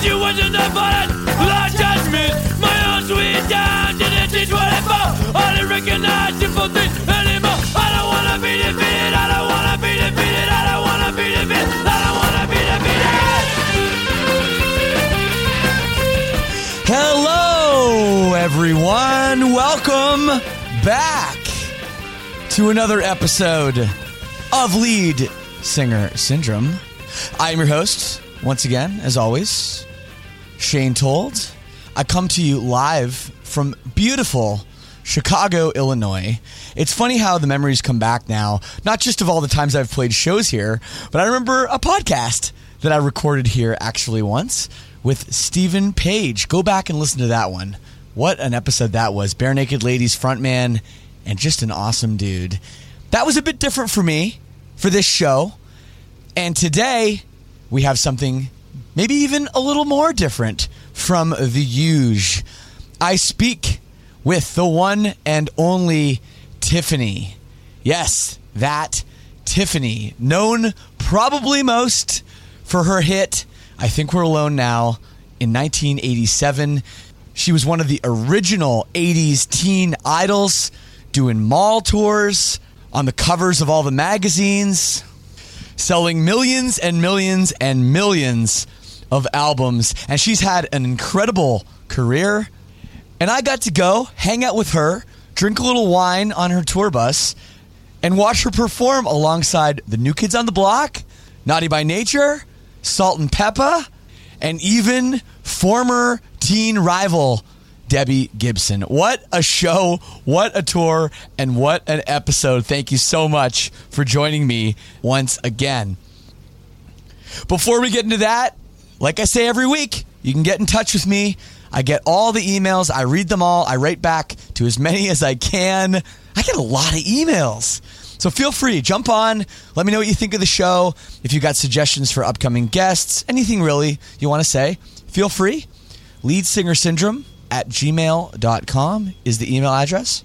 This. Situations I find lost judgment. My own sweet teach what I. I recognize simple things anymore. I don't wanna be defeated, I don't wanna be defeated, I don't wanna be defeated, I don't wanna be defeated. Hello, everyone. Welcome back to another episode of Lead Singer Syndrome. I am your host, once again, as always, Shane Told. I come to you live from beautiful Chicago, Illinois. It's funny how the memories come back now, not just of all the times I've played shows here, but I remember a podcast that I recorded here actually once with Steven Page. Go back and listen to that one. What an episode that was. Barenaked Ladies frontman and just an awesome dude. That was a bit different for me for this show. And today we have something maybe even a little more different from the huge. I speak with the one and only Tiffany. Yes, that Tiffany, known probably most for her hit I Think We're Alone Now in 1987. She was one of the original 80s teen idols doing mall tours on the covers of all the magazines selling millions and millions and millions of albums. And she's had an incredible career. And I got to go hang out with her, drink a little wine on her tour bus, and watch her perform alongside the New Kids on the Block, Naughty by Nature, Salt-N-Pepa, and even former teen rival Debbie Gibson. What a show, what a tour, and what an episode. Thank you so much for joining me once again. Before we get into that, like I say every week, you can get in touch with me. I get all the emails, I read them all, I write back to as many as I can. I get a lot of emails. So feel free, jump on, let me know what you think of the show. If you got suggestions for upcoming guests, anything really you want to say, feel free. Lead Singer Syndrome at gmail.com is the email address.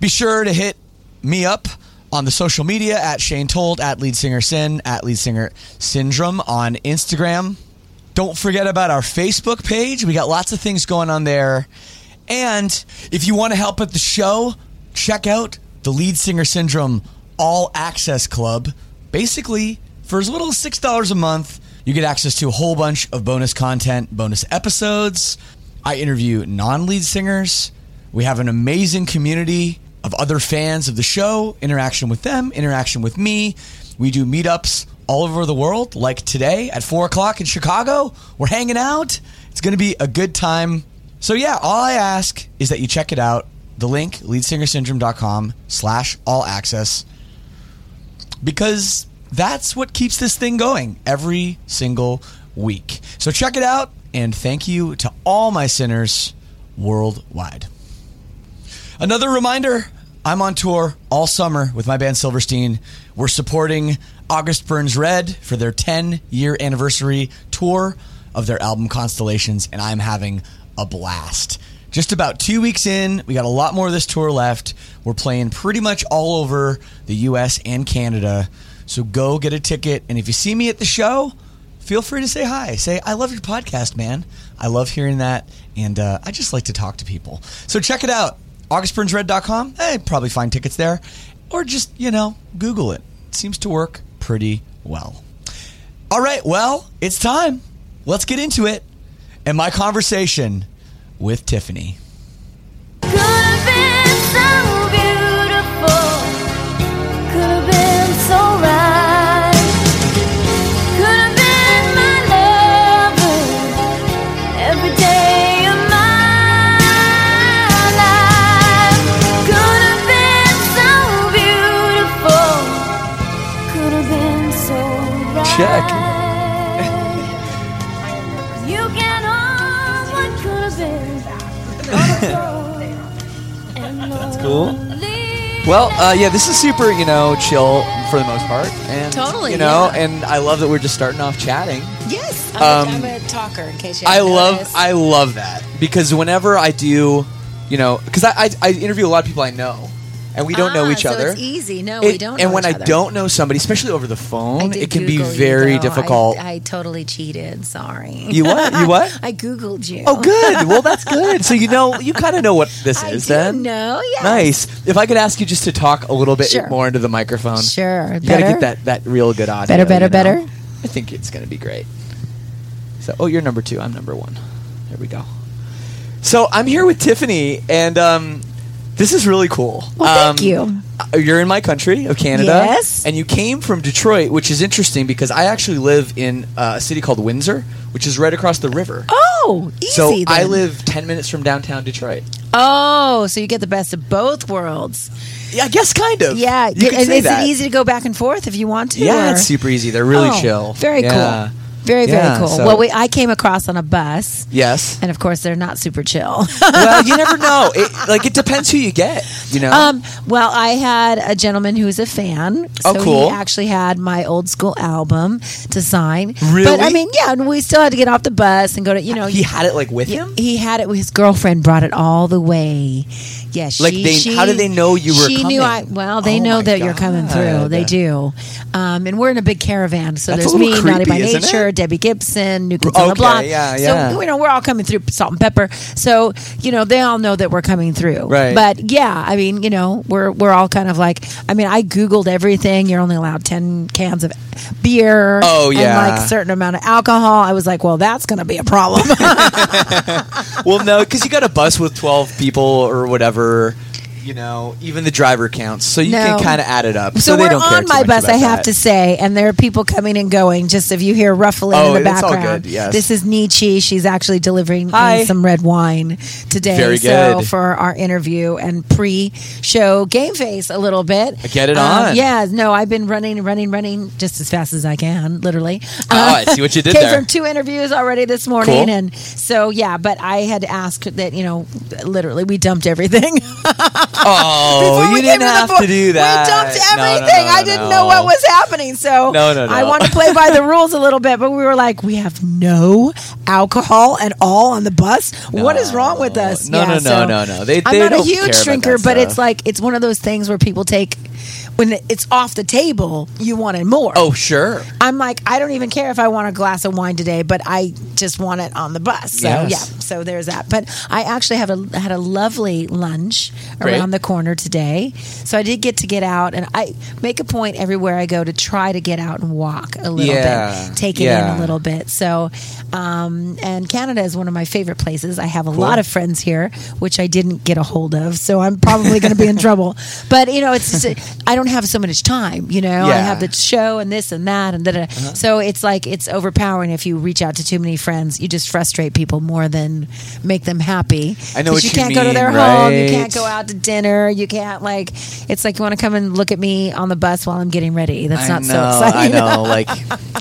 Be sure to hit me up on the social media at Shane Told, at Lead Singer Sin, at Lead Singer Syndrome on Instagram. Don't forget about our Facebook page. We got lots of things going on there. And if you want to help at the show, check out the Lead Singer Syndrome All Access Club. Basically, for as little as $6 a month, you get access to a whole bunch of bonus content, bonus episodes. I interview non lead singers. We have an amazing community of other fans of the show, interaction with them, interaction with me. We do meetups all over the world, like today at 4 o'clock in Chicago. We're hanging out. It's going to be a good time. So, yeah, all I ask is that you check it out. The link, leadsingersyndrome.com slash all access, because that's what keeps this thing going every single week. So, check it out. And thank you to all my sinners worldwide. Another reminder I'm on tour all summer with my band Silverstein. We're supporting August Burns Red for their 10 year anniversary tour of their album Constellations, and I'm having a blast. Just about two weeks in, we got a lot more of this tour left. We're playing pretty much all over the US and Canada. So go get a ticket. And if you see me at the show, feel free to say hi. Say, I love your podcast, man. I love hearing that. And uh, I just like to talk to people. So check it out. AugustBurnsRed.com. Hey, probably find tickets there. Or just, you know, Google it. Seems to work pretty well. All right, well, it's time. Let's get into it. And my conversation with Tiffany. Check. You can hold what could have been. That's cool. Well, uh, yeah, this is super, you know, chill for the most part, and Totally, you know, yeah. and I love that we're just starting off chatting. Yes, I'm, Um, a, I'm a talker. In case you I love, noticed. I love that because whenever I do, you know, because I, I, I interview a lot of people I know, and we don't know Ah, each so other. It's easy. No, It- we don't. and know when I other. don't know somebody, especially over the phone, it can be Google you, very though. difficult. I, I totally cheated. Sorry. you what? You what? I googled you. Oh, good. Well, that's good. So you know, you kind of know what this I is then. know. Yes. Nice. If I could ask you just to talk a little bit Sure. more into the microphone. Sure. You gotta get that, that real good audio. Better, better, you know? better? I think it's gonna be great. So, oh, you're number two. I'm number one. There we go. So I'm here with Tiffany, and um, this is really cool. Well, thank Um, you. uh, You're in my country of Canada. Yes. And you came from Detroit, which is interesting because I actually live in uh, a city called Windsor, which is right across the river. Oh, easy. so I live 10 minutes from downtown Detroit. Oh, so you get the best of both worlds. Yeah, I guess kind of. Yeah. You d- and say is that. it easy to go back and forth if you want to? Yeah, or- it's super easy. They're really Oh, chill. Very Yeah. cool. Very, Yeah, very cool. so- well, we, I came across on a bus, Yes. and of course, they're not super chill. well, you never know. It, like it depends who you get. You know. Um, well, I had a gentleman who was a fan. Oh, cool. He actually had my old school album to sign. Really? But I mean, yeah, and we still had to get off the bus and go to, you know, he had it like with him. He had it. His girlfriend brought it all the way. Yeah, Like, they- she- how did they know you were She knew I. Well, they Oh know that you're coming through. They do. Um, and we're in a big caravan. So That's there's me, Naughty by Nature, it? Debbie Gibson, New Kids on the Okay, Block. yeah, yeah. So you know we're all coming through Salt-N-Pepa. So you know they all know that we're coming through. Right. But yeah, I mean you know we're we're all kind of like. I mean I googled everything. You're only allowed ten cans of beer. Oh, And yeah. like a certain amount of alcohol. I was like, well, that's going to be a problem. well, no, because you got a bus with twelve people or whatever. Ever. You know, even the driver counts, so you No. can kind of add it up. So, So, they we're don't care on too my much bus, I have that. to say, and there are people coming and going. Just if you hear ruffling Oh, in the it's all background, good, yes. this is Nietzsche. She's actually delivering me some red wine today. Very So for our interview and pre-show game face a little bit. Get it Um, on. Yeah, no, I've been running, running, running just as fast as I can, literally. Oh, I see what you did Came there. from two interviews already this morning, Cool. and so yeah. But I had asked that you know, literally, we dumped everything. Oh, you didn't came to the have board, to do that. We dumped No, no, everything. no, I didn't no. know what was happening, so No, no, no. I want to play by the rules a little bit. But we were like, we have no alcohol at all on the bus. What is wrong with us? No, no, no, so no, no. They- I'm not a huge drinker, but stuff. it's like it's one of those things where people take when it's off the table, you wanted more. Oh, sure. I'm like, I don't even care if I want a glass of wine today, but I just want it on the bus. So Yes. yeah, so there's that. But I actually have a had a lovely lunch Great. around the corner today, so I did get to get out, and I make a point everywhere I go to try to get out and walk a little Yeah. bit, take it Yeah. in a little bit. So, um, and Canada is one of my favorite places. I have a lot of friends here, which I didn't get a hold of, so I'm probably going to be in trouble. But you know, it's just, I don't have so much time. You know, I Yeah. Uh-huh. have the show and this and that and da da. So it's like it's overpowering if you reach out to too many friends. You just frustrate people more than make them happy. I know what you you can't go to their mean, home. You can't go out to dinner. You can't like. It's like you want to come and look at me on the bus while I'm getting ready. That's I not know, so exciting. I know, like,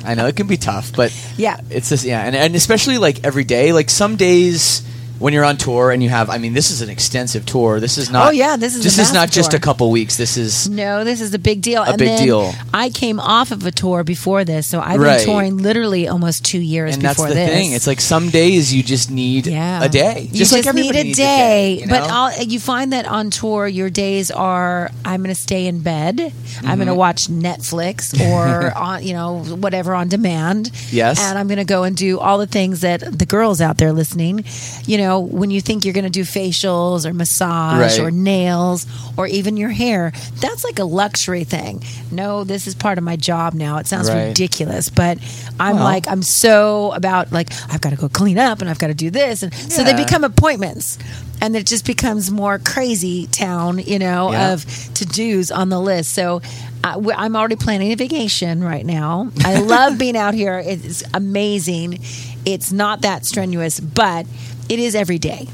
I know it can be tough, but Yeah. it's just yeah, and and especially like every day. Like some days, when you're on tour and you have. I mean, this is an extensive tour. This is not. Oh, yeah, this is a This is not just tour. a couple weeks. This is. No, this is a big deal. and big deal. I came off of a tour before this, so I've Right. been touring literally almost two years And that's before the this. thing. It's like some days you just need yeah. a day. You just, just, like need a needs day. you But know? all, you find that on tour, your days are I'm going to stay in bed. I'm Mm-hmm. going to watch Netflix or on you know whatever on demand. Yes. and I'm going to go and do all the things that the girls out there listening. You know, when you think you're going to do facials or massage Right. or nails or even your hair, that's like a luxury thing. No, this is part of my job now. It sounds Right. ridiculous, but I'm Well. like I'm so about like I've got to go clean up and I've got to do this, and so they become appointments, and it just becomes more crazy town, you know, Yeah. of to dos on the list. So. Uh, I'm already planning a vacation right now. I love being out here. It's amazing. It's not that strenuous, but it is every day.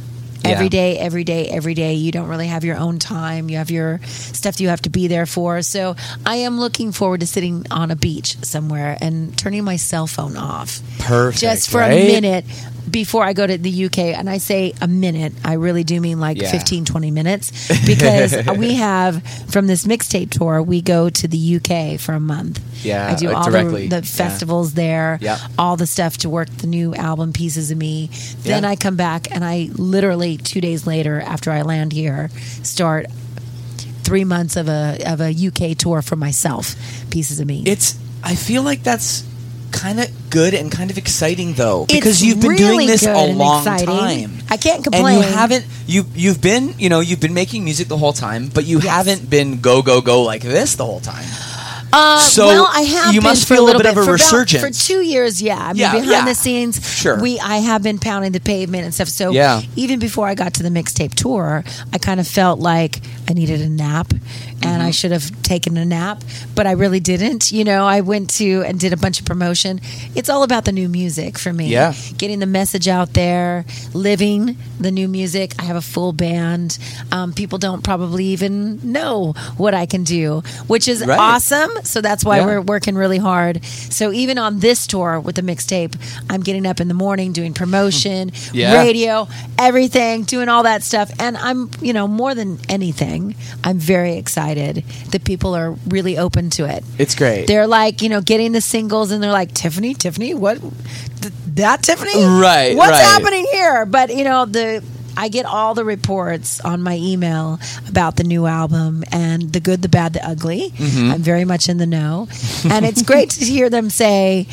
Every Yeah. day, every day, every day. You don't really have your own time. You have your stuff you have to be there for. So I am looking forward to sitting on a beach somewhere and turning my cell phone off. Perfect, Just for right? a minute before I go to the UK. And I say a minute, I really do mean like Yeah. 15, 20 minutes because we have from this mixtape tour, we go to the UK for a month. Yeah, I do uh, all the, the festivals there, Yep. all the stuff to work the new album pieces of me. Then Yeah. I come back and I literally two days later after I land here start three months of a of a UK tour for myself, pieces of me. It's. I feel like that's kind of good and kind of exciting though, It's because you've been doing this a long exciting. time. I can't And complain. you haven't. You you've been. You know, you've been making music the whole time, but you Yes. haven't been go go go like this the whole time. Uh, So, well, I have you been must feel a little bit of a For about- for two years. Yeah, I mean, Yeah, behind yeah. the scenes, Sure. We I have been pounding the pavement and stuff. So Yeah. even before I got to the mixtape tour, I kind of felt like I needed a nap, and Mm-hmm. I should have taken a nap, but I really didn't. You know, I went to and did a bunch of promotion. It's all about the new music for me. Yeah. getting the message out there, living the new music. I have a full band. Um, people don't probably even know what I can do, which is Right. awesome. So that's why Yeah. we're working really hard. So even on this tour with the mixtape, I'm getting up in the morning doing promotion, hmm. Yeah. radio, everything, doing all that stuff. And I'm, you know, more than anything, I'm very excited that people are really open to it. It's great. They're like, you know, getting the singles and they're like, Tiffany, Tiffany, what? Th- that Tiffany? Right, What's right. happening here? But, you know, the. I get all the reports on my email about the new album and the good, the bad, the ugly. Mm-hmm. I'm very much in the know. and it's great to hear them say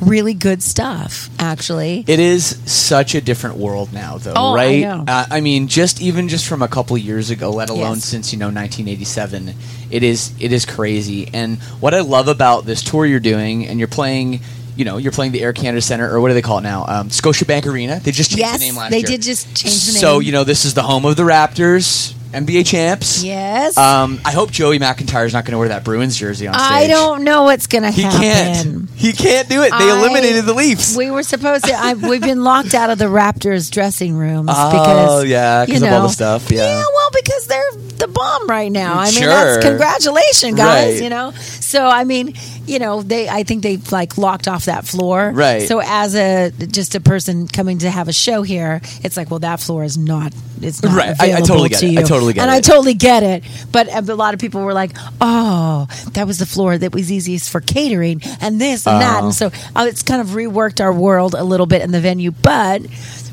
really good stuff, actually. It is such a different world now, though, Oh, I right? know. Uh, I mean, just even just from a couple years ago, let alone Yes. since you know 1987, it is it is crazy. And what I love about this tour you're doing, and you're playing, you know, you're playing the Air Canada Center, or what do they call it now? Um, Scotiabank Arena. They just changed Yes, the name last they year. did just change the name. So you know, this is the home of the Raptors, NBA champs. Yes. Um, I hope Joey McIntyre's not going to wear that Bruins jersey on stage. I don't know what's going to happen. He can't. He can't do it. They I- eliminated the Leafs. We were supposed to. I, we've been locked out of the Raptors dressing rooms Oh, yeah, because yeah, 'cause you of all the know, stuff, yeah. well, because they're the bomb right now. I mean, Sure. that's congratulations, guys. Right. You know, so I mean, you know, they. I think they like locked off that floor. Right. So as a just a person coming to have a show here, it's like, well, that floor is not. It's not Right. I- I totally get to it. you. I totally get and it. I totally get it. But a lot of people were like, "Oh, that was the floor that was easiest for catering, and this and that." Oh. And so uh, it's kind of reworked our world a little bit in the venue. But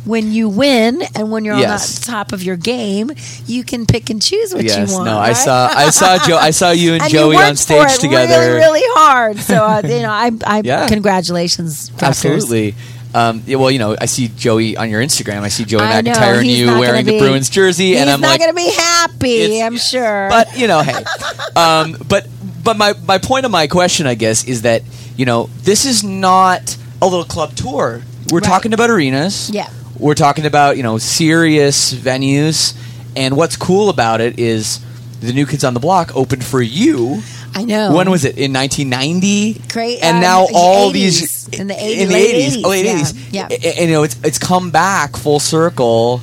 when you win and when you're Yes. on the top of your game, you can pick and choose what yes, you want. no, I right? saw, I saw Joe, I saw you and, And Joey you on stage together. really, really hard. So uh, you know, I, I Yeah. congratulations. Absolutely. Um, yeah, well, you know, I see Joey on your Instagram. I see Joey I McIntyre and you wearing gonna the Bruins jersey, and I'm not like, going to be happy. I'm sure. but you know, hey, um, but but my my point of my question, I guess, is that you know this is not a little club tour. We're Right. talking about arenas. Yeah. We're talking about you know serious venues, and what's cool about it is the New Kids on the Block opened for you. I know. When was it? In 1990. Great, And um, now all 80s, these in the 80s, in 80s, the late 80s, oh, late 80s, 80s. yeah, yeah. And, you know, it's it's come back full circle,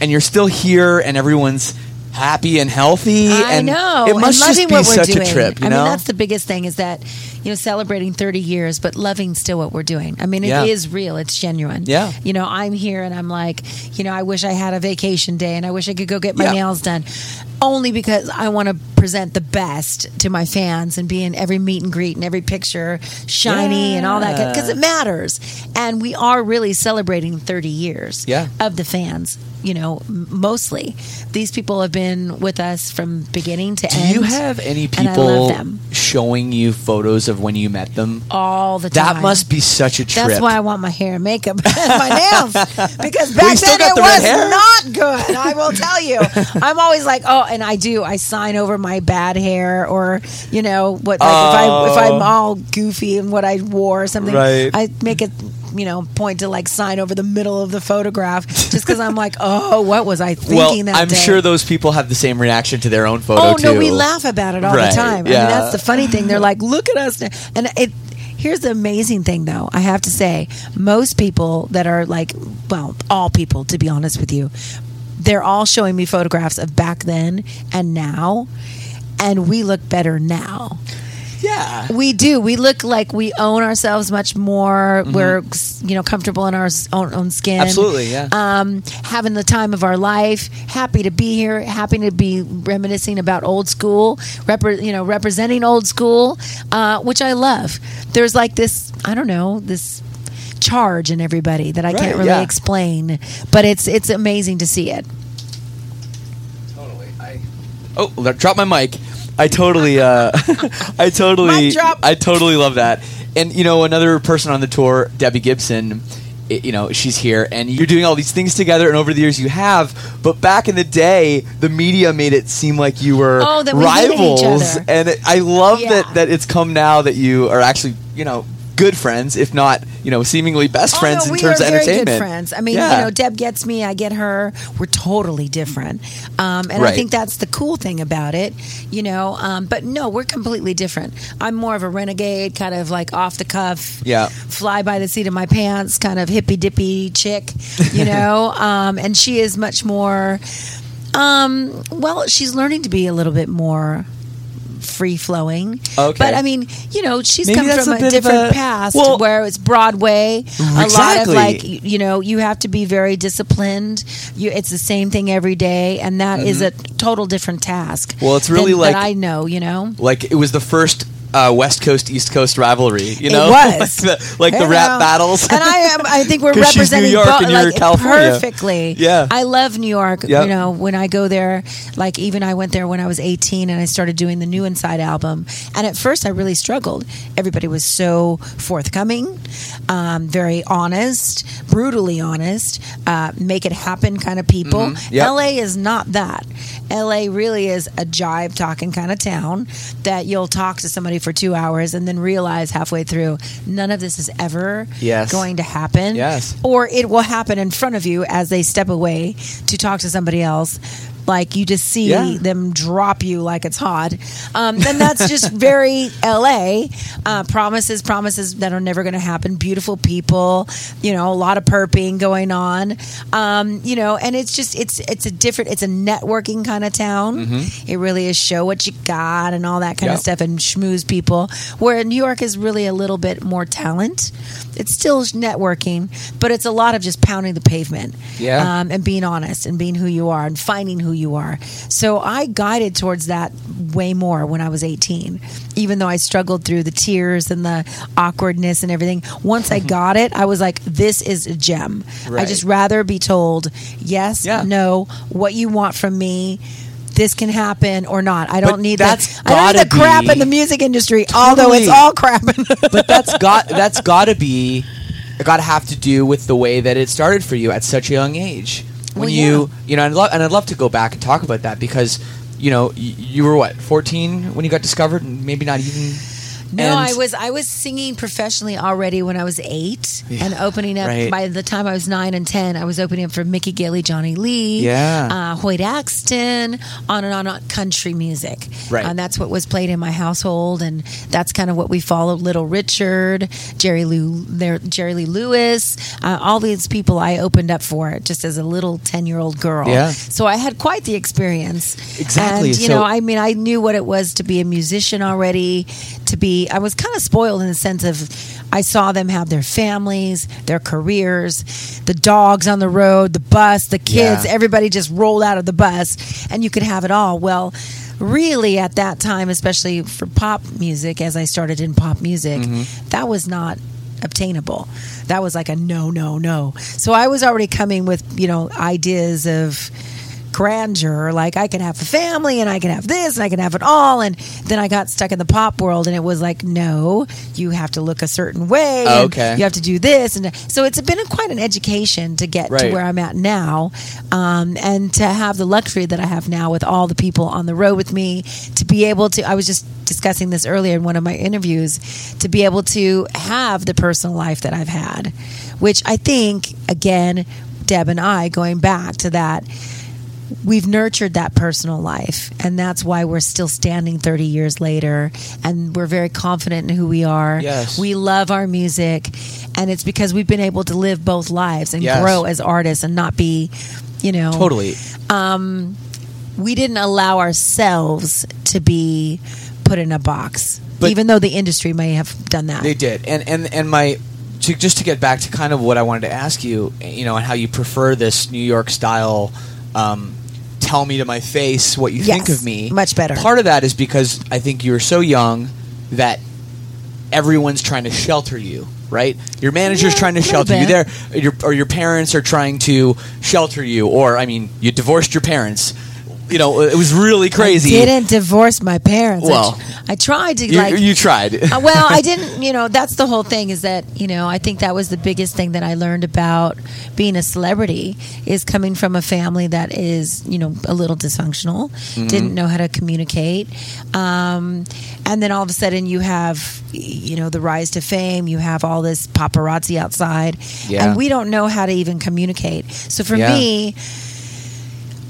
and you're still here, and everyone's happy and healthy. I and know. It must and just be what we're such doing. a trip. You I know, mean, that's the biggest thing is that you know celebrating 30 years, but loving still what we're doing. I mean, it is Yeah. real. It's genuine. Yeah. You know, I'm here and I'm like, you know, I wish I had a vacation day and I wish I could go get my Yeah. nails done. Only because I want to present the best to my fans and be in every meet and greet and every picture shiny and all that because it matters. And we are really celebrating 30 years Yeah. of the fans. You know, mostly these people have been with us from beginning to Do end. Do you have any and I love people showing you photos of when you met them? all the time. That must be such a trip. That's why I want my hair and makeup and my nails because back then it the was not good. I will tell you. I'm always like, oh, and I do. I sign over my bad hair or you know what? Like if I if I'm oh. all goofy and what I wore or something, Oh. Right. I make it. You know, point to like sign over the middle of the photograph just because I'm like, oh, what was I thinking well, that I'm day? sure those people have the same reaction to their own photo Oh too. no, we laugh about it all Right, the time. I mean, that's the funny thing. They're like, "Look at us!" now." And it. Here's the amazing thing, though. I have to say, most people that are like, well, all people, to be honest with you, they're all showing me photographs of back then and now, and we look better now. Yeah. We do. We look like we own ourselves much more. We're you know comfortable in our own, own skin. Mm-hmm. Absolutely, yeah. Um, having the time of our life. Happy to be here. Happy to be reminiscing about old school. Repre- you know, representing old school, uh, which I love. There's like this. I don't know this charge in everybody that I Right, can't really yeah. explain, but it's it's amazing to see it. Totally. I oh, drop my mic. I totally, uh, I totally, I totally love that. And you know, another person on the tour, Debbie Gibson. i- You know, she's here, and you're doing all these things together. And over the years, you have. But back in the day, the media made it seem like you were Oh, that we hated each rivals. other. And it, I love Yeah. that that it's come now that you are actually, you know, good friends, if not, you know, seemingly best Oh, friends no, in terms of entertainment. Friends. I mean, Yeah. you know, Deb gets me, I get her. We're totally different, um, and I think that's the cool thing about it. You know, um, but no, we're completely different. I'm more of a renegade, kind of like off the cuff, Yeah. fly by the seat of my pants, kind of hippy dippy chick. You know, um, and she is much more. Um, well, she's learning to be a little bit more free flowing. Okay. But I mean, you know, she's Maybe come from a a, different a- past well- where it's Broadway. A lot of like you know, you have to be very disciplined. You it's the same thing every day and that is a total different task. Mm-hmm. Well, it's really than- like- that I know, you know. like it was the first uh, West Coast East Coast rivalry. You It know, was. like the, like the rap battles. and I am. I think we're she's New representing York bo- and like California. perfectly. Yeah. I love New York. Yep. You know, when I go there, like even I went there when I was 18 and I started doing the New Inside album. And at first, I really struggled. Everybody was so forthcoming, um, very honest, brutally honest, uh, make it happen kind of people. Mm-hmm. Yep. LA is not that. LA really is a jive talking kind of town that you'll talk to somebody for two hours and then realize halfway through none of this is ever Yes. going to happen. Yes. Or it will happen in front of you as they step away to talk to somebody else. Like you just see Yeah. them drop you like it's hot. Um, then that's just very LA. Uh, promises, promises that are never going to happen. Beautiful people, you know, a lot of perping going on. Um, you know, and it's just it's it's a different. It's a networking kind of town. It really is show what you got and all that kind Mm-hmm. Of stuff and schmooze people. Where New York is really a little bit more talent. It's still networking, but it's a lot of just pounding the pavement. Yeah. Um, and being honest and being who you are and finding who you are. So I guided towards that way more when I was 18, even though I struggled through the tears and the awkwardness and everything. Once I mm-hmm. got it, I was like, this is a gem. I just rather be told yes, Yeah. no, what you want from me. This can happen or not. I don't But need that's that. I don't need the crap be- in the music industry, although it's all crap. but that's got that's got to be got to have to do with the way that it started for you at such a young age. When Well, you you know, and I'd love and I'd love to go back and talk about that because you know y- you were what 14 when you got discovered, and maybe not even No, And- I was I was singing professionally already when I was eight, and opening up. right. By the time I was nine and ten, I was opening up for Mickey Gilley, Johnny Lee, Yeah. uh, Hoyt Axton, on and on, on country music. Right. and that's what was played in my household, and that's kind of what we followed. Little Richard, Jerry Lou, there, Jerry Lee Lewis, uh, all these people I opened up for just as a little ten year old girl. Yeah. so I had quite the experience. Exactly, and you so- know, I mean, I knew what it was to be a musician already. To be, I was kind of spoiled in the sense of I saw them have their families, their careers, the dogs on the road, the bus, the kids. Yeah. Everybody just rolled out of the bus, and you could have it all. Well, really, at that time, especially for pop music, as I started in pop music, Mm-hmm. that was not obtainable. That was like a no, no, no. So I was already coming with you know ideas of grandeur. Like i can have a family and i can have this and i can have it all. And then i got stuck in the pop world and it was like no you have to look a certain way Okay. you have to do this. And so it's been a, quite an education to get to where i'm at now um, and to have the luxury that i have now with all the people on the road with me to be able to i was just discussing this earlier in one of my interviews to be able to have the personal life that i've had which i think again deb and i going back to that we've nurtured that personal life and that's why we're still standing 30 years later and we're very confident in who we are Yes. we love our music and it's because we've been able to live both lives and Yes. grow as artists and not be you know Totally. um, we didn't allow ourselves to be put in a box But- even though the industry may have done that They did, and and and my to, just to get back to kind of what I wanted to ask you, you know, and how you prefer this New York style. Um, Tell me to my face what you think of me. much better. Part of that is because I think you're so young that everyone's trying to shelter you, right? Your manager's Yeah, trying to shelter you. bit. There, your, or your parents are trying to shelter you, or I mean, you divorced your parents. You know, it was really crazy. I didn't divorce my parents I Well, tr- I, tried to You, like you tried. Uh, well, I didn't, you know, that's the whole thing is that, you know, I think that was the biggest thing that I learned about being a celebrity is coming from a family that is, you know, a little dysfunctional, Mm-hmm. didn't know how to communicate. Um, and then all of a sudden you have, you know, the rise to fame, you have all this paparazzi outside, Yeah. and we don't know how to even communicate. So for Yeah. me,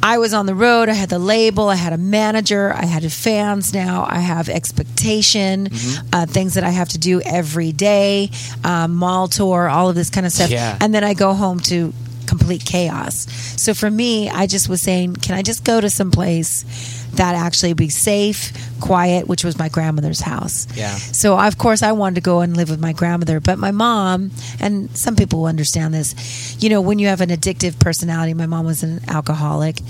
I was on the road. I had the label. I had a manager. I had fans now. I have expectation, Mm-hmm. uh, things that I have to do every day, um, mall tour, all of this kind of stuff. Yeah. And then I go home to complete chaos. So for me, I just was saying, can I just go to some place that actually be safe, quiet, which was my grandmother's house. Yeah. So of course I wanted to go and live with my grandmother, but my mom and some people will understand this. You know, when you have an addictive personality, my mom was an alcoholic.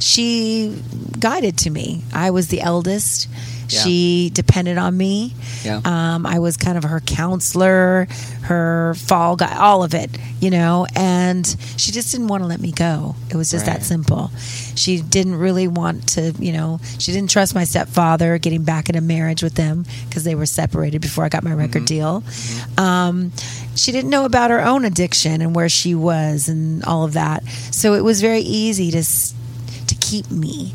She guided to me. I was the eldest. Yeah. She depended on me. Yeah. Um, I was kind of her counselor, her fall guy, all of it, you know. And she just didn't want to let me go. It was just Right. that simple. She didn't really want to, you know, she didn't trust my stepfather getting back in a marriage with them because they were separated before I got my record deal. Um, she didn't know about her own addiction and where she was and all of that. So it was very easy to to keep me.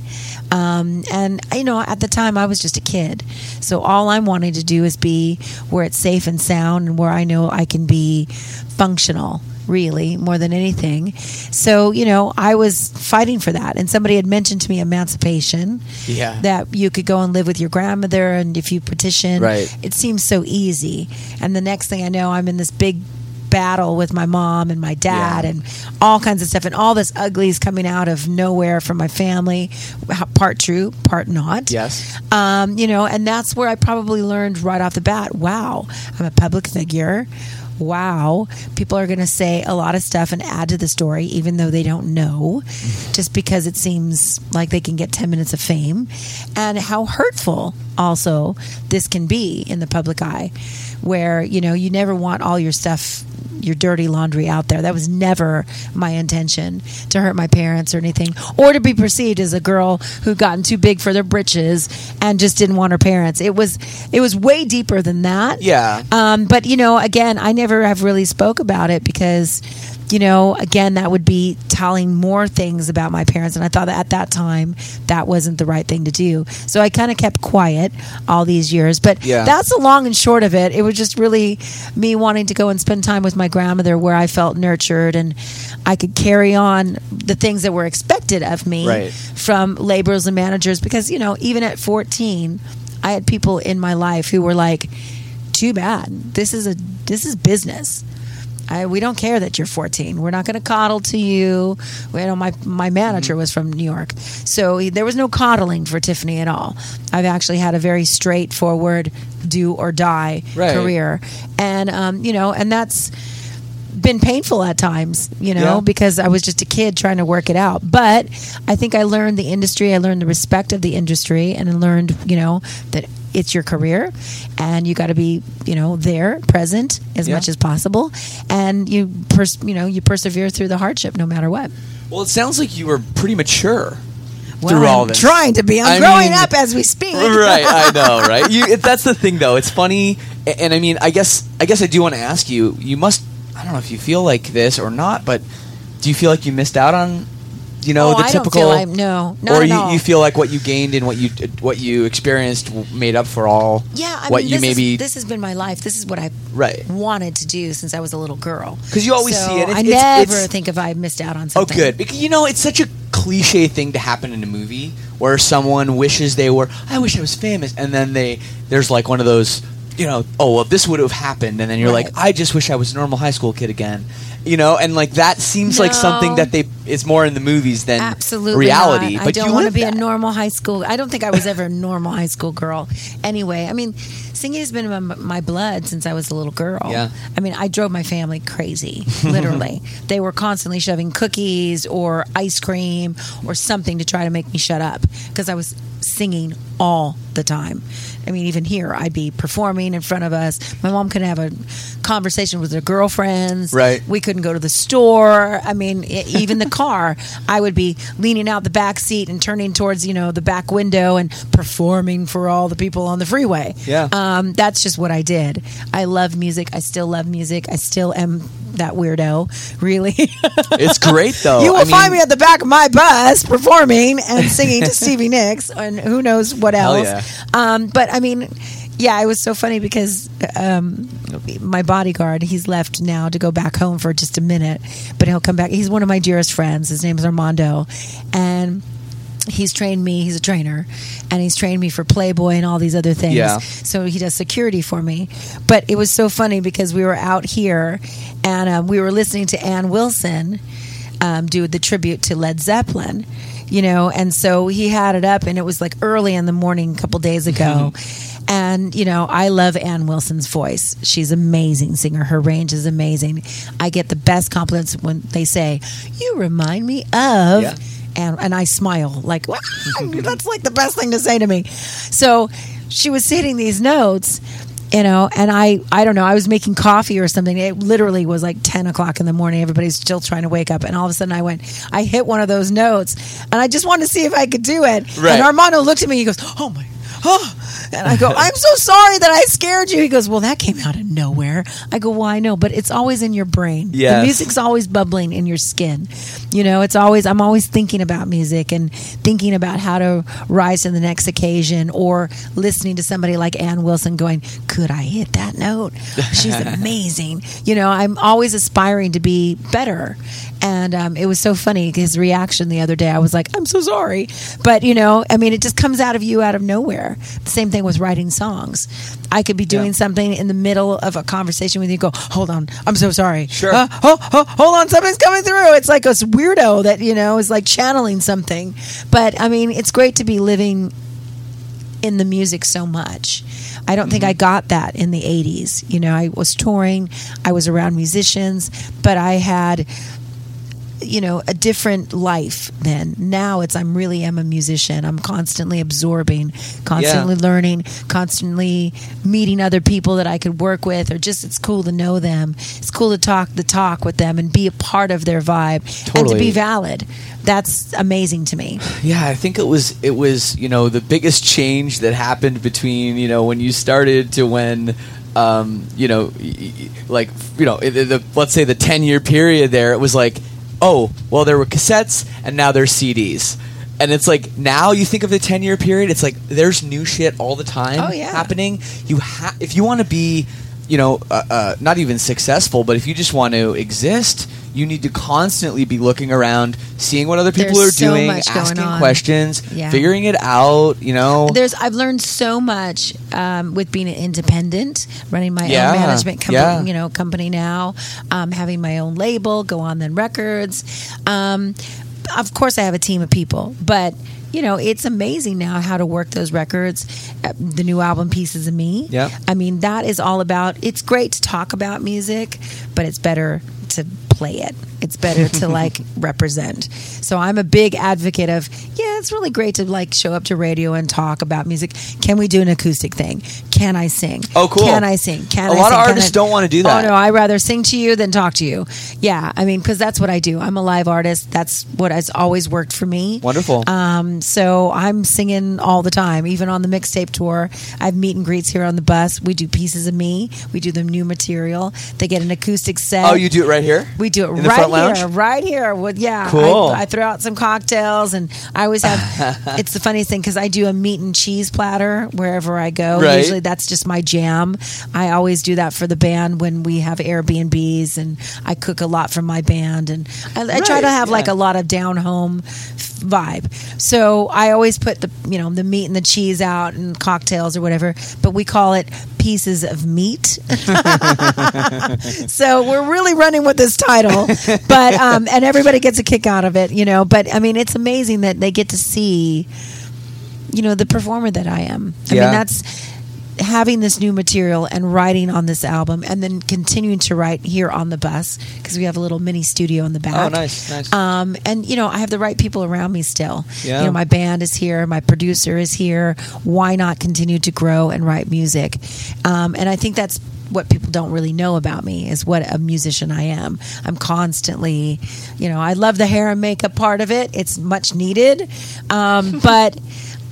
Um, and you know, at the time, I was just a kid, so all I'm wanting to do is be where it's safe and sound, and where I know I can be functional. Really, more than anything. So, you know, I was fighting for that. And somebody had mentioned to me emancipation. Yeah. That you could go and live with your grandmother, and if you petition, Right. it seems so easy. And the next thing I know, I'm in this big battle with my mom and my dad Yeah. and all kinds of stuff and all this ugly is coming out of nowhere from my family part true part not. Yes. um, you know and that's where i probably learned right off the bat wow i'm a public figure. Wow. People are going to say a lot of stuff and add to the story even though they don't know just because it seems like they can get 10 minutes of fame. And how hurtful also this can be in the public eye where you know you never want all your stuff your dirty laundry out there. That was never my intention to hurt my parents or anything or to be perceived as a girl who'd gotten too big for their britches and just didn't want her parents. It was it was way deeper than that. Yeah. um, but you know, again, I never have really spoke about it because you know, again, that would be telling more things about my parents. And I thought that at that time that wasn't the right thing to do. So I kind of kept quiet all these years. But Yeah. that's the long and short of it. It was just really me wanting to go and spend time with my grandmother where I felt nurtured and I could carry on the things that were expected of me Right. from laborers and managers. Because, you know, even at 14, I had people in my life who were like, too bad. This is a this is business. I, we don't care that you're 14. We're not going to coddle to you. You know, my my manager was from New York, so he, there was no coddling for Tiffany at all. I've actually had a very straightforward, do or die Right. career, and um, you know, and that's been painful at times, you know, Yeah. because I was just a kid trying to work it out. But I think I learned the industry, I learned the respect of the industry, and I learned, you know, that it's your career and you got to be, you know, there, present as Yeah. much as possible, and you, pers- you know, you persevere through the hardship no matter what. Well, it sounds like you were pretty mature Well, through all I'm this. trying to be. I'm I growing mean- up as we speak. right, I know, right? You, it, that's the thing, though. It's funny, a- and I mean, I guess, I guess I do want to ask you. You must, I don't know if you feel like this or not, but do you feel like you missed out on, you know, Oh, the I don't typical, I'm- no, not or you, you feel like what you gained and what you what you experienced made up for all, Yeah, I what mean, you this maybe is, this has been my life. This is what I right. wanted to do since I was a little girl because you always So see it. It's- I it's- never it's- think if I missed out on something Oh, good. Because you know, it's such a cliche thing to happen in a movie where someone wishes they were. I wish I was famous, and then they there's like one of those. You know, oh well, this would have happened, and then you're Right. like, I just wish I was a normal high school kid again. You know, and like that seems like something that they is more in the movies than Absolutely reality. not. But I don't you want to be that. a normal high school. I don't think I was ever a normal high school girl. Anyway, I mean, singing has been in my, my blood since I was a little girl. Yeah. I mean, I drove my family crazy. Literally, they were constantly shoving cookies or ice cream or something to try to make me shut up because I was singing all the time. I mean, even here, I'd be performing in front of us. My mom couldn't have a conversation with her girlfriends. Right. We couldn't go to the store. I mean, even the car, I would be leaning out the back seat and turning towards, you know, the back window and performing for all the people on the freeway. Yeah. Um, that's just what I did. I love music. I still love music. I still am that weirdo, really. It's great though. you will I mean, find me at the back of my bus performing and singing to Stevie Nicks and who knows what else. yeah. Um, but I mean, yeah, it was so funny because um, my bodyguard, he's left now to go back home for just a minute, but he'll come back. He's one of my dearest friends. His name is Armando. And he's trained me, he's a trainer, and he's trained me for Playboy and all these other things. Yeah. So he does security for me. But it was so funny because we were out here and um, we were listening to Ann Wilson um, do the tribute to Led Zeppelin, you know, and so he had it up and it was like early in the morning a couple days ago. And you know, I love Ann Wilson's voice. She's amazing singer. Her range is amazing. I get the best compliments when they say, "You remind me of," Yeah. And and I smile like, "Wow, that's like the best thing to say to me." So she was hitting these notes, you know, and I I don't know. I was making coffee or something. It literally was like ten o'clock in the morning. Everybody's still trying to wake up, and all of a sudden I went, I hit one of those notes, and I just wanted to see if I could do it. Right. And Armando looked at me. He goes, "Oh my." Oh. And I go, I'm so sorry that I scared you. He goes, Well, that came out of nowhere. I go, Well, I know, but it's always in your brain. Yes. The music's always bubbling in your skin. You know, it's always, I'm always thinking about music and thinking about how to rise to the next occasion or listening to somebody like Ann Wilson going, Could I hit that note? She's amazing. You know, I'm always aspiring to be better. And um, it was so funny his reaction the other day. I was like, I'm so sorry. But, you know, I mean, it just comes out of you out of nowhere. The same thing with writing songs. I could be doing Yeah. something in the middle of a conversation with you, go, hold on, I'm so sorry. Sure. Uh, ho- ho- hold on, something's coming through. It's like a weirdo that, you know, is like channeling something. But, I mean, it's great to be living in the music so much. I don't think I got that in the 80s. You know, I was touring, I was around musicians, but I had you know a different life then. Now it's i'm really am a musician. I'm constantly absorbing constantly learning constantly meeting other people that i could work with or just it's cool to know them. It's cool to talk the talk with them and be a part of their vibe and to be valid. That's amazing to me. Yeah, I think it was it was you know the biggest change that happened between you know when you started to when um, you know, like you know, the, the, let's say the ten year period there, it was like, oh, well, there were cassettes and now there's CDs. And it's like now you think of the ten year period, it's like there's new shit all the time Oh, yeah. happening. You ha- if you want to be, you know, uh, uh, not even successful, but if you just want to exist, you need to constantly be looking around, seeing what other people There's are so doing, asking questions, Yeah. figuring it out. You know, There's I've learned so much um, with being an independent, running my Yeah, own management company, yeah. you know, company now, um, having my own label, Go On Then Records. Um, of course, I have a team of people, but you know, it's amazing now how to work those records. Uh, the new album, Pieces of Me. Yeah. I mean, that is all about. It's great to talk about music, but it's better to play it. It's better to like represent. So I'm a big advocate of yeah, it's really great to like show up to radio and talk about music. Can we do an acoustic thing? Can I sing? Oh, cool. Can I sing? Can A I lot of sing? Can artists don't wanna do that. Oh no, I rather sing to you than talk to you. Yeah, I mean, because that's what I do. I'm a live artist. That's what has always worked for me. Wonderful. Um, so I'm singing all the time, even on the mixtape tour. I have meet and greets here on the bus. We do pieces of me. We do the new material. They get an acoustic set. oh, you do it right here. We do it In right here, right here. With yeah, Cool. I, I throw out some cocktails, and I always have. it's the funniest thing because I do a meat and cheese platter wherever I go. Right. Usually, that's just my jam. I always do that for the band when we have Airbnbs, and I cook a lot for my band, and I, I try to have like a lot of down home vibe. So I always put the you know the meat and the cheese out and cocktails or whatever, but we call it pieces of meat. so we're really running with this title, but um, and everybody gets a kick out of it, you know. But I mean, it's amazing that they get to see, you know, the performer that I am. I Yeah. mean, that's having this new material and writing on this album, and then continuing to write here on the bus because we have a little mini studio in the back. Oh, nice, nice. Um, and you know, I have the right people around me still. Yeah. You know, my band is here, my producer is here. Why not continue to grow and write music? Um, and I think that's what people don't really know about me is what a musician I am. I'm constantly, you know, I love the hair and makeup part of it. It's much needed, um, but.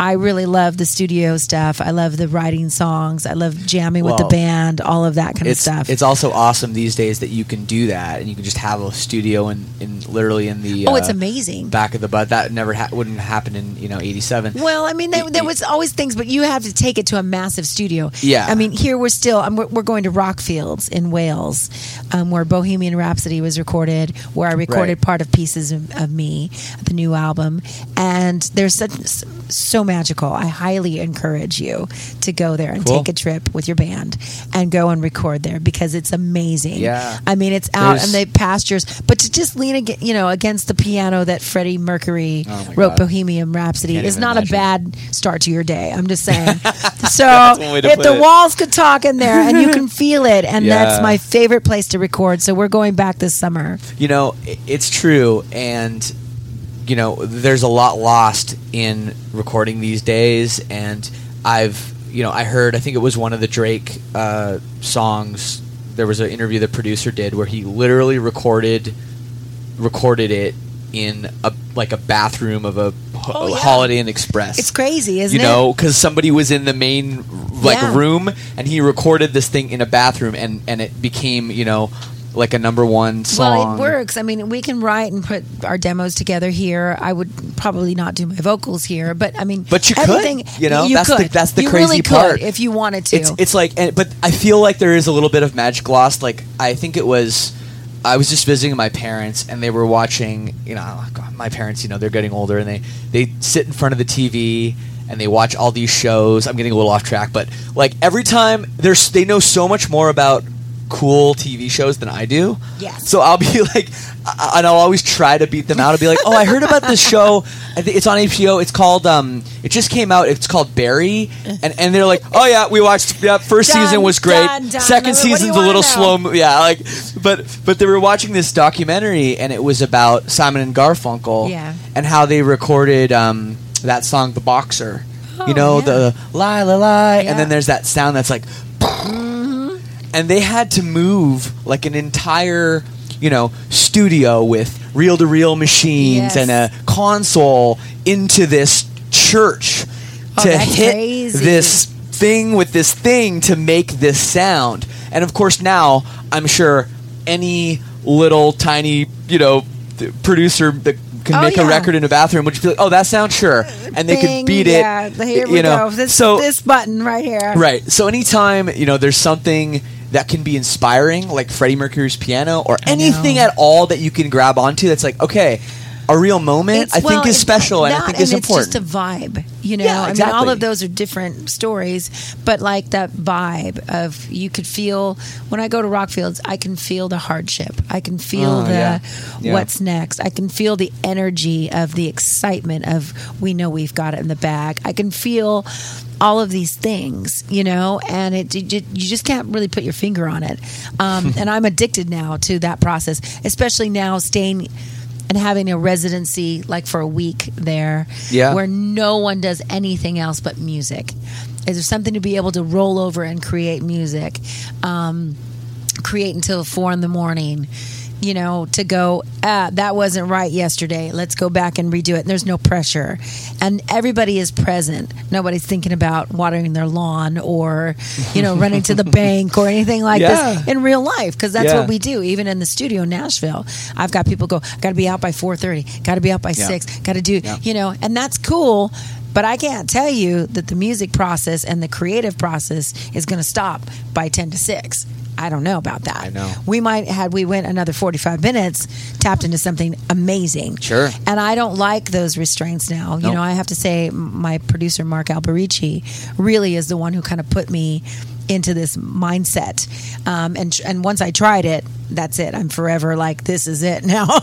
I really love the studio stuff. I love the writing songs. I love jamming with the band, all of that kind of stuff. it's also awesome these days that you can do that and you can just have a studio in, in literally in the oh, it's uh, amazing. back of the butt that never ha- wouldn't happen in you know 87 Well, I mean, there, there was always things, but you have to take it to a massive studio. Yeah. I mean, here we're still um, we're, we're going to Rockfields in Wales, um, where Bohemian Rhapsody was recorded, where I recorded Right. part of Pieces of, of Me, the new album, and there's such so magical. I highly encourage you to go there and Cool. take a trip with your band and go and record there because it's amazing. Yeah. I mean, it's out There's- in the pastures, but to just lean, ag- you know, against the piano that Freddie Mercury Oh wrote God. Bohemian Rhapsody Can't is not imagine. a bad start to your day. I'm just saying. so one way to if the it. walls could talk in there and you can feel it, and Yeah. that's my favorite place to record. So we're going back this summer. you know it's true and you know there's a lot lost in recording these days and i've you know i heard i think it was one of the drake uh, songs there was an interview the producer did where he literally recorded recorded it in a like a bathroom of a ho- Oh, yeah. holiday inn express It's crazy, isn't you it? You know because somebody was in the main like Yeah. room and he recorded this thing in a bathroom and and it became you know like a number one song Well, it works. I mean, we can write and put our demos together here. I would probably not do my vocals here, but I mean, But you could, you know, you that's the- could. that's the you crazy really part. Could if you wanted to. It's it's like, and, but I feel like there is a little bit of magic lost. Like I think it was, I was just visiting my parents, and they were watching. You know, oh my parents, you know, they're getting older, and they they sit in front of the TV and they watch all these shows. I'm getting a little off track, but like every time there's they know so much more about cool TV shows than I do. Yes. So I'll be like, and I'll always try to beat them out. I'll be like, oh, I heard about this show. I think it's on HBO. It's called, um, it just came out. It's called Barry, and and they're like, oh yeah, we watched. Yeah, first season was great. Second season's a little slow. mo- Yeah, like, but but they were watching this documentary, and it was about Simon and Garfunkel, Yeah. and how they recorded um, that song, "The Boxer." you Oh, know yeah. the lie, lie, lie, Yeah. and then there's that sound that's like and they had to move like an entire you know studio with reel to reel machines Yes. and a console into this church Oh, to hit crazy. this thing with this thing to make this sound. And of course, now I'm sure any little tiny, you know, th- producer that can Oh, make a record in a bathroom would just be like, "Oh, that sounds sure," and they Bing, could beat it. Yeah, here we you know, go. This, so this button right here. Right. So anytime you know there's something that can be inspiring, like Freddie Mercury's piano, or anything at all that you can grab onto, that's like okay, a real moment. It's- I think well, is it's special, and I that think is important. It's just a vibe, you know. Yeah, I mean, all of those are different stories, but like that vibe of you could feel when I go to Rockfields, I can feel the hardship. I can feel Oh, the yeah. Yeah. what's next. I can feel the energy of the excitement of we know we've got it in the bag. I can feel all of these things, you know, and it you you just can't really put your finger on it. Um, and I'm addicted now to that process, especially now staying and having a residency like for a week there, Yeah. where no one does anything else but music. Is there something to be able to roll over and create music? Um, create until four in the morning. You know, to go, ah, that wasn't right yesterday. Let's go back and redo it. And there's no pressure. And everybody is present. Nobody's thinking about watering their lawn or, you know, running to the bank or anything like Yeah. this in real life because that's Yeah. what we do. Even in the studio in Nashville, I've got people go, got to be out by 4.30, got to be out by Yeah. 6, got to do, you know, and that's cool. But I can't tell you that the music process and the creative process is going to stop by 10 to 6. I don't know about that. I know. We might had we went another 45 minutes tapped into something amazing. Sure. And I don't like those restraints now. You know, I have to say my producer Mark Alberici really is the one who kind of put me into this mindset. Um, and and once I tried it, that's it. I'm forever like this is it now.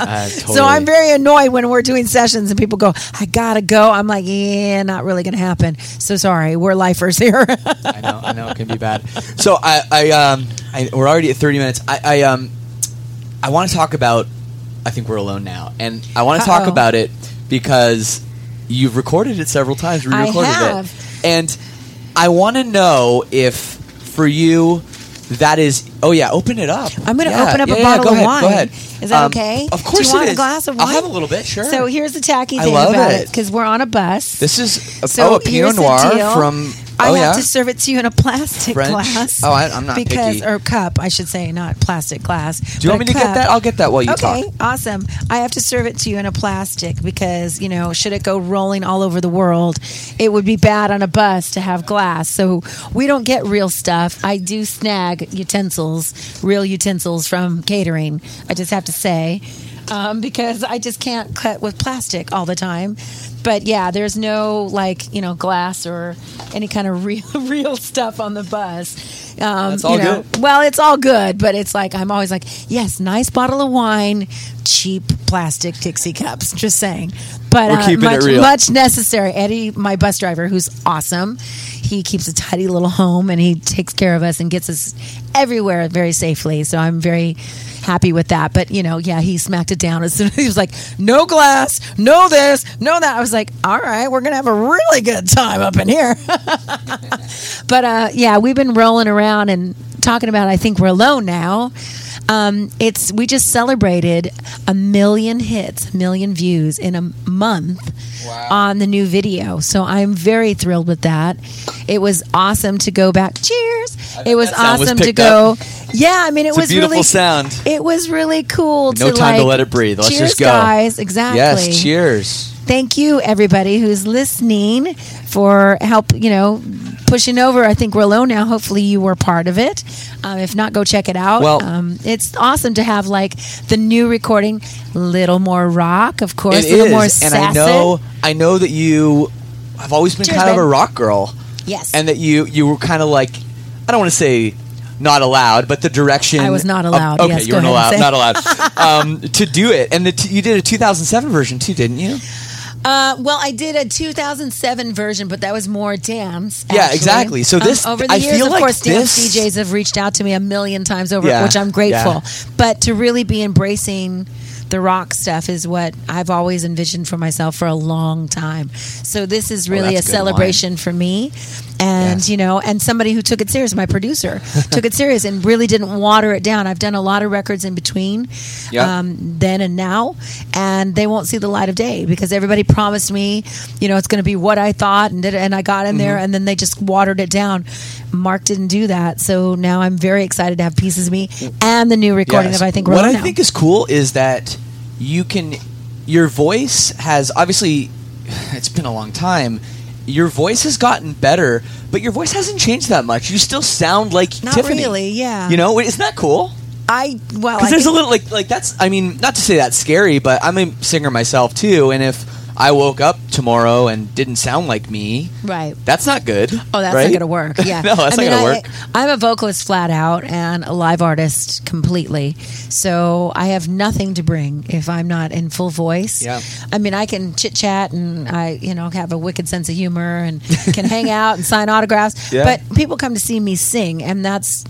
Uh, So. I'm very annoyed when we're doing sessions and people go, "I gotta go." I'm like, "Yeah, not really gonna happen." So sorry, we're lifers here. I know, I know it can be bad. So I, I, um, I, we're already at thirty minutes. I, I, um, I want to talk about. I think we're alone now, and I want to talk about it because you've recorded it several times. I Re-recorded have. it, and I want to know if for you that is. Oh yeah, open it up. I'm going to Yeah, open up yeah, a yeah, bottle of ahead, wine. Go ahead. Is that Um, okay? Of course, Do you want a glass of wine? I'll have a little bit. Sure. So here's the tacky thing about it. it because we're on a bus. this is a, So oh, a Pinot Noir from. I oh have yeah. to serve it to you in a plastic French? glass. Oh, I- I'm not because picky. or cup, I should say, not plastic glass. Do you want me to get that? I'll get that while you okay, talk. Okay, awesome. I have to serve it to you in a plastic because you know, should it go rolling all over the world, it would be bad on a bus to have glass. So we don't get real stuff. I do snag utensils, real utensils from catering. I just have to say. Um, because I just can't cut with plastic all the time. But yeah, there's no like you know glass or any kind of real real stuff on the bus. Um, That's all you know, good. well, it's all good, but it's like I'm always like, yes, nice bottle of wine, cheap plastic Dixie cups. Just saying, but uh, much, much necessary. Eddie, my bus driver, who's awesome, he keeps a tidy little home and he takes care of us and gets us everywhere very safely. So I'm very happy with that. But you know, yeah, he smacked it down as soon as he was like, no glass, no this, no that. I was like, all right, we're gonna have a really good time up in here. but uh, yeah, we've been rolling around and talking about. I think we're alone now. Um, it's we just celebrated a million hits, a million views in a month on the new video. So I'm very thrilled with that. It was awesome to go back. Cheers! It was sound was awesome to go. up. Yeah, I mean, it It's a was beautiful really sound. It was really cool. No to time to let it breathe. Let's cheers, just go. guys. Exactly. Yes, cheers. Thank you, everybody who's listening, for help. You know, pushing over. I think we're low now. Hopefully, you were part of it. Um, if not, go check it out. Well- um, it's awesome to have like the new recording, little more rock, of course, a little is, more and. I know, I know that you have always been Cheers, kind of a rock girl, Yes, and that you you were kind of like, I don't want to say not allowed, but the direction I was not of- allowed. okay, Yes, you weren't allowed, not allowed um, to do it, and the t- you did a 2007 version too, didn't you? Uh, well, I did a 2007 version, but that was more dance. Yeah, exactly. So Um, this- over the I years, feel of like course, dance this- DJs have reached out to me a million times over, Yeah, which I'm grateful. yeah. But to really be embracing the rock stuff is what I've always envisioned for myself for a long time. So this is really a a celebration for me. And Yes. you know, and somebody who took it serious, my producer took it serious and really didn't water it down. I've done a lot of records in between, Yep. um, then and now, and they won't see the light of day because everybody promised me, you know, it's going to be what I thought, and did, and I got in there, Mm-hmm. and then they just watered it down. Mark didn't do that, so now I'm very excited to have pieces of me and the new recording Yes. of I think we're what I now. think is cool is that you can your voice has obviously it's been a long time. Your voice has gotten better, but your voice hasn't changed that much. You still sound like Not Tiffany. really, yeah. You know, isn't that cool? I well, Because there's a little like like that's. I mean, not to say that's scary, but I'm a singer myself too, and if I woke up tomorrow and didn't sound like me, right. that's not good. Oh, that's right? not going to work. Yeah, no, that's I mean, not going I, to work. I'm a vocalist flat out and a live artist completely. So I have nothing to bring if I'm not in full voice. Yeah. I mean, I can chit chat and I, you know, have a wicked sense of humor and can hang out and sign autographs. Yeah. But people come to see me sing, and that's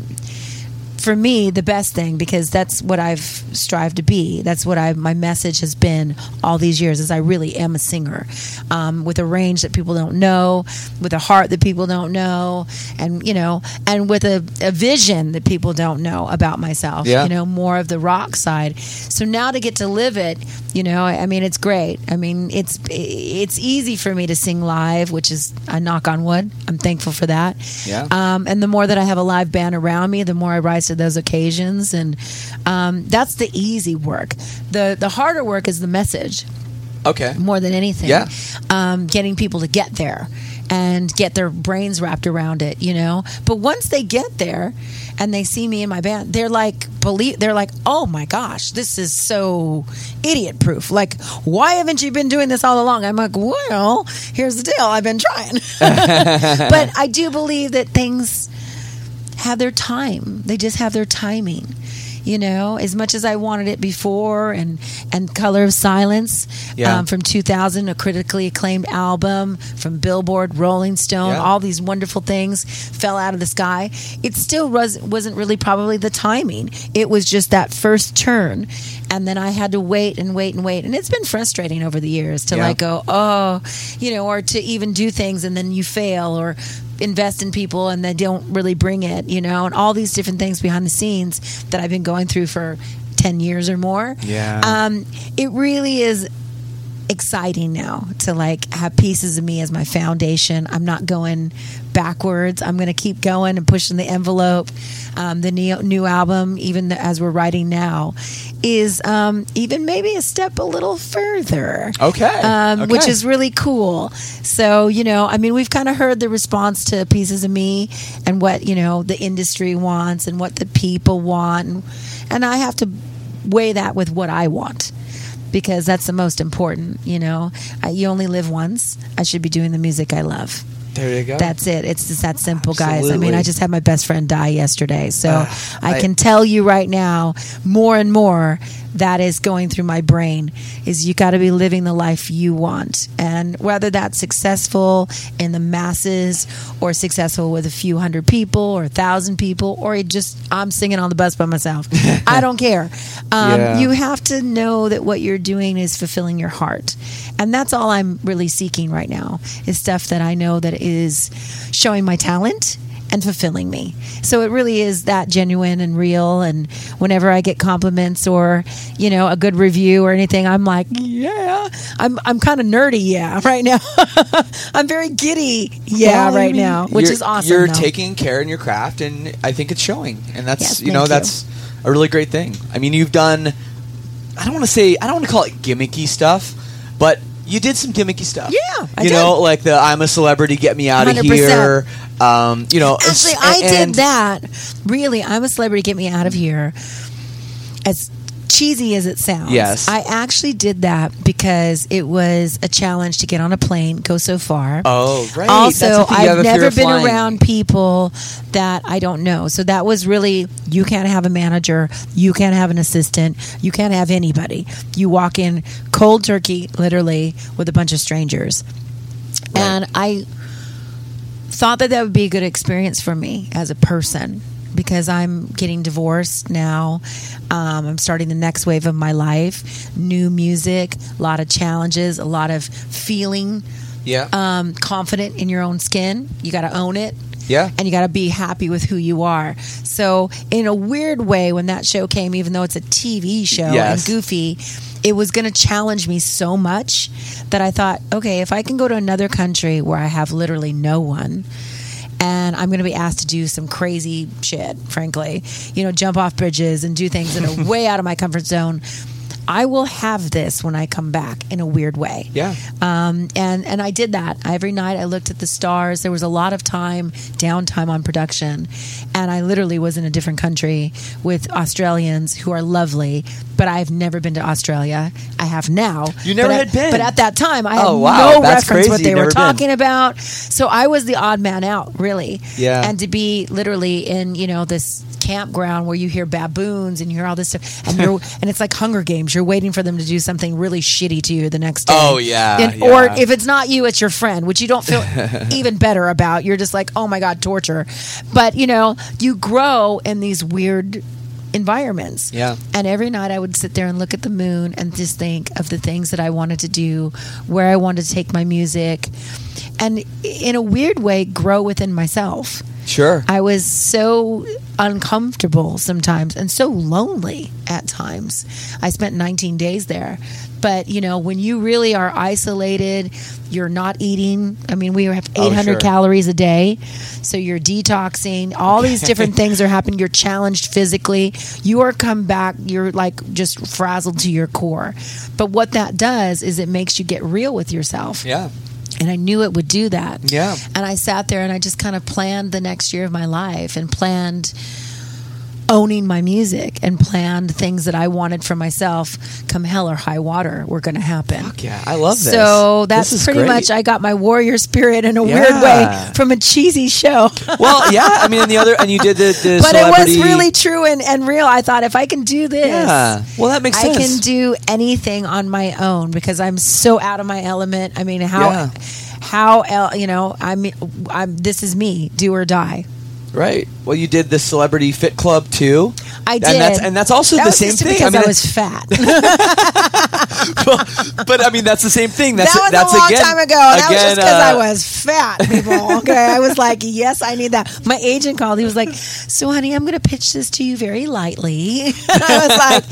for me the best thing because that's what I've strived to be. That's what I my message has been all these years is I really am a singer um, with a range that people don't know, with a heart that people don't know, and you know, and with a, a vision that people don't know about myself. Yeah. You know, more of the rock side. So now to get to live it, you know, I mean, it's great. I mean, it's it's easy for me to sing live, which is a knock on wood. I'm thankful for that. Yeah. Um, and the more that I have a live band around me, the more I rise to those occasions, and um, that's the easy work. the The harder work is the message Okay. more than anything. Yeah. Um, getting people to get there and get their brains wrapped around it, you know. But once they get there and they see me in my band, they're like, believe, they're like, oh my gosh, this is so idiot proof. Like, why haven't you been doing this all along? I'm like, well, here's the deal. I've been trying. but I do believe that things have their time. They just have their timing. You know, as much as I wanted it before, and and Color of Silence Yeah. um, from 2000, a critically acclaimed album from Billboard, Rolling Stone, Yeah. all these wonderful things fell out of the sky. It still was wasn't really probably the timing. It was just that first turn, and then I had to wait and wait and wait, and it's been frustrating over the years to Yeah. like go, oh, you know, or to even do things and then you fail or invest in people and they don't really bring it, you know, and all these different things behind the scenes that I've been going through for 10 years or more. Yeah. Um, it really is exciting now to like have pieces of me as my foundation. I'm not going backwards. I'm going to keep going and pushing the envelope. Um, the new, new album, even as we're writing now, is um, even maybe a step a little further. Okay. Um, Which is really cool. So, you know, I mean, we've kind of heard the response to Pieces of Me and what, you know, the industry wants and what the people want. And, and I have to weigh that with what I want because that's the most important, you know. I, you only live once. I should be doing the music I love. There you go. That's it. It's just that simple, guys. I mean, I just had my best friend die yesterday. So Ah, I, I- can tell you right now, more and more, that is going through my brain is you got to be living the life you want. And whether that's successful in the masses or successful with a few hundred people or a thousand people or it just I'm singing on the bus by myself. I don't care. Um, Yeah. You have to know that what you're doing is fulfilling your heart. And that's all I'm really seeking right now is stuff that I know that is showing my talent and fulfilling me. So it really is that genuine and real. And whenever I get compliments or, you know, a good review or anything, I'm like, yeah, I'm, I'm kind of nerdy. Yeah. Right now. I'm very giddy. Yeah. Well, I right mean, now, which is awesome. You're though. taking care in your craft, and I think it's showing. And that's Yes, you know thank you. that's a really great thing. I mean, you've done. I don't want to say I don't want to call it gimmicky stuff, but you did some gimmicky stuff. Yeah, I you did. know, like the "I'm a celebrity, get me out of 100%. here." Um, you know, Actually, s- I and- did that. Really, I'm a celebrity. Get me out of here. As cheesy as it sounds, Yes. I actually did that because it was a challenge to get on a plane, go so far. Oh, right. Also, the thing, you have I've never been flying. around people that I don't know. So that was really you can't have a manager, you can't have an assistant, you can't have anybody. You walk in cold turkey, literally, with a bunch of strangers. And I thought that that would be a good experience for me as a person. Because I'm getting divorced now. Um, I'm starting the next wave of my life. New music, a lot of challenges, a lot of feeling Yeah. um, confident in your own skin. You got to own it. Yeah. And you got to be happy with who you are. So, in a weird way, when that show came, even though it's a TV show Yes. and goofy, it was going to challenge me so much that I thought, okay, if I can go to another country where I have literally no one, and I'm going to be asked to do some crazy shit, frankly, you know, jump off bridges and do things that are way out of my comfort zone. I will have this when I come back in a weird way. Yeah. Um, and and I did that every night. I looked at the stars. There was a lot of time downtime on production, and I literally was in a different country with Australians who are lovely. But I've never been to Australia. I have now. You never had at- been. But at that time, I Oh, had wow. no That's reference what they were never been. talking about. So I was the odd man out, really. Yeah. And to be literally in you know this campground where you hear baboons and you hear all this stuff, and you're and it's like Hunger Games. You're waiting for them to do something really shitty to you the next day. Oh, yeah, And- Or if it's not you, it's your friend, which you don't feel even better about. You're just like, oh my god, torture. But you know, you grow in these weird environments. Yeah. And every night I would sit there and look at the moon and just think of the things that I wanted to do, where I wanted to take my music, and in a weird way, grow within myself. Sure. I was so uncomfortable sometimes and so lonely at times. I spent 19 days there. But, you know, when you really are isolated, you're not eating. I mean, we have 800 Oh, sure. calories a day. So you're detoxing. All these different things are happening. You're challenged physically. You are come back, you're like just frazzled to your core. But what that does is it makes you get real with yourself. yeah. And I knew it would do that. Yeah. And I sat there and I just kind of planned the next year of my life and planned owning my music and planned things that I wanted for myself come hell or high water were going to happen. Fuck yeah. I love this. So that's This pretty great. much I got my warrior spirit in a weird way from a cheesy show. Well, yeah. I mean, and the other, and you did the, the but it was really true and, and real. I thought if I can do this, Yeah. Well, that makes I sense. can do anything on my own because I'm so out of my element. I mean, how Yeah. how el- you know, I mean, I'm this is me, do or die. Right. Well, you did the celebrity fit club too. I And did. that's and that's also That the was same just thing. because I I, was fat. but I mean, that's the same thing. That's that was that's a long again, time ago. And that was just because I uh, was fat, people. Okay, I was like, yes, I need that. My agent called. He was like, "So, honey, I'm going to pitch this to you very lightly." I was like,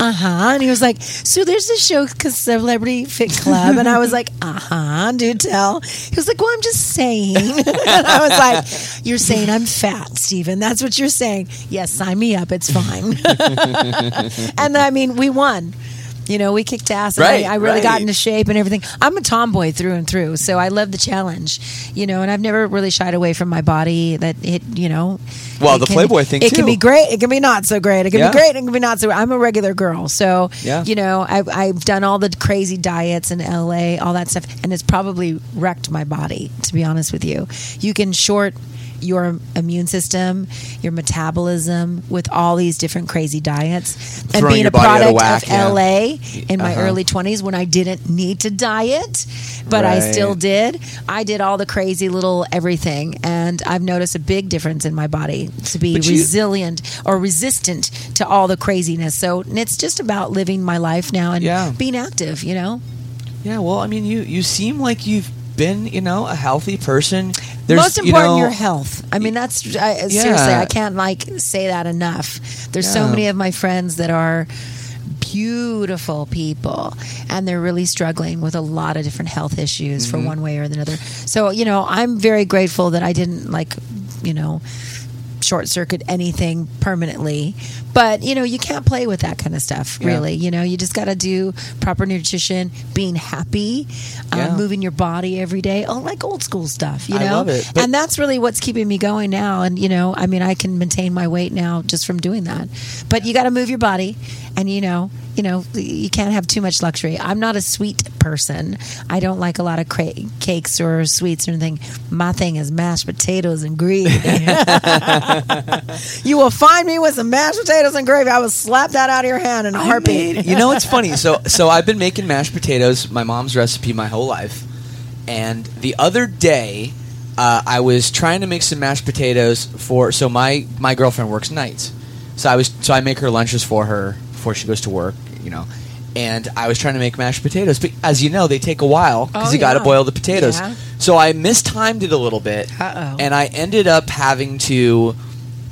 "Uh huh." And he was like, "So there's this show, called Celebrity Fit Club," and I was like, "Uh huh." Do tell. He was like, "Well, I'm just saying." and I was like, "You're saying I'm fat, Stephen. That's what you're saying." Yes, sign me up. It's fine. and I mean, we won. You know, we kicked ass. Right, I, I really got into shape and everything. I'm a tomboy through and through, so I love the challenge. You know, and I've never really shied away from my body. That it, you know. Well, the can- Playboy thing, It can be great. It can be not so great. It can Yeah. be great. It can be not so. I'm a regular girl, so Yeah. you know, I've, I've done all the crazy diets in LA, all that stuff, and it's probably wrecked my body. To be honest with you, you can short your immune system, your metabolism with all these different crazy diets, and Throwing being a out of product whack, of yeah. LA in my Uh-huh. early 20s when I didn't need to diet, but I still did. I did all the crazy little everything, and I've noticed a big difference in my body to be But you- resilient or resistant to all the craziness. So it's just about living my life now and Yeah. being active, you know? Yeah. Well, I mean, you you seem like you've been, you know, a healthy person. There's, Most you important, know- your health. I mean, that's I, seriously, I can't like say that enough. There's so many of my friends that are beautiful people and they're really struggling with a lot of different health issues Mm-hmm. for one way or another. So, you know, I'm very grateful that I didn't like, you know, short circuit anything permanently. But, you know, you can't play with that kind of stuff, Yeah. really. You know, you just got to do proper nutrition, being happy, Yeah. um, moving your body every day. Oh, like old school stuff, you I know? love it. But- and that's really what's keeping me going now. And, you know, I mean, I can maintain my weight now just from doing that. But you got to move your body. And, you know, you know, you can't have too much luxury. I'm not a sweet person. I don't like a lot of cra- cakes or sweets or anything. My thing is mashed potatoes and gravy. you will find me with some mashed potatoes and gravy. I will slap that out of your hand in a heartbeat. made- you know, it's funny. So, so I've been making mashed potatoes, my mom's recipe, my whole life. And the other day, uh, I was trying to make some mashed potatoes for. So my my girlfriend works nights, so I was so I make her lunches for her before she goes to work. You know. And I was trying to make mashed potatoes, but as you know, they take a while because Oh, you got to boil the potatoes. Yeah. So I mistimed it a little bit, Uh-oh. and I ended up having to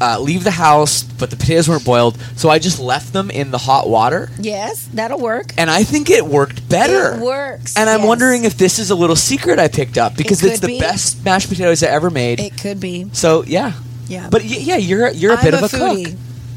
uh, leave the house, but the potatoes weren't boiled, so I just left them in the hot water, Yes, that'll work. and I think it worked better. It works. And I'm yes. wondering if this is a little secret I picked up because could it's the be. best mashed potatoes I ever made. it could be. so yeah, Yeah, but y- yeah, you're you're a I'm bit of a foodie. cook.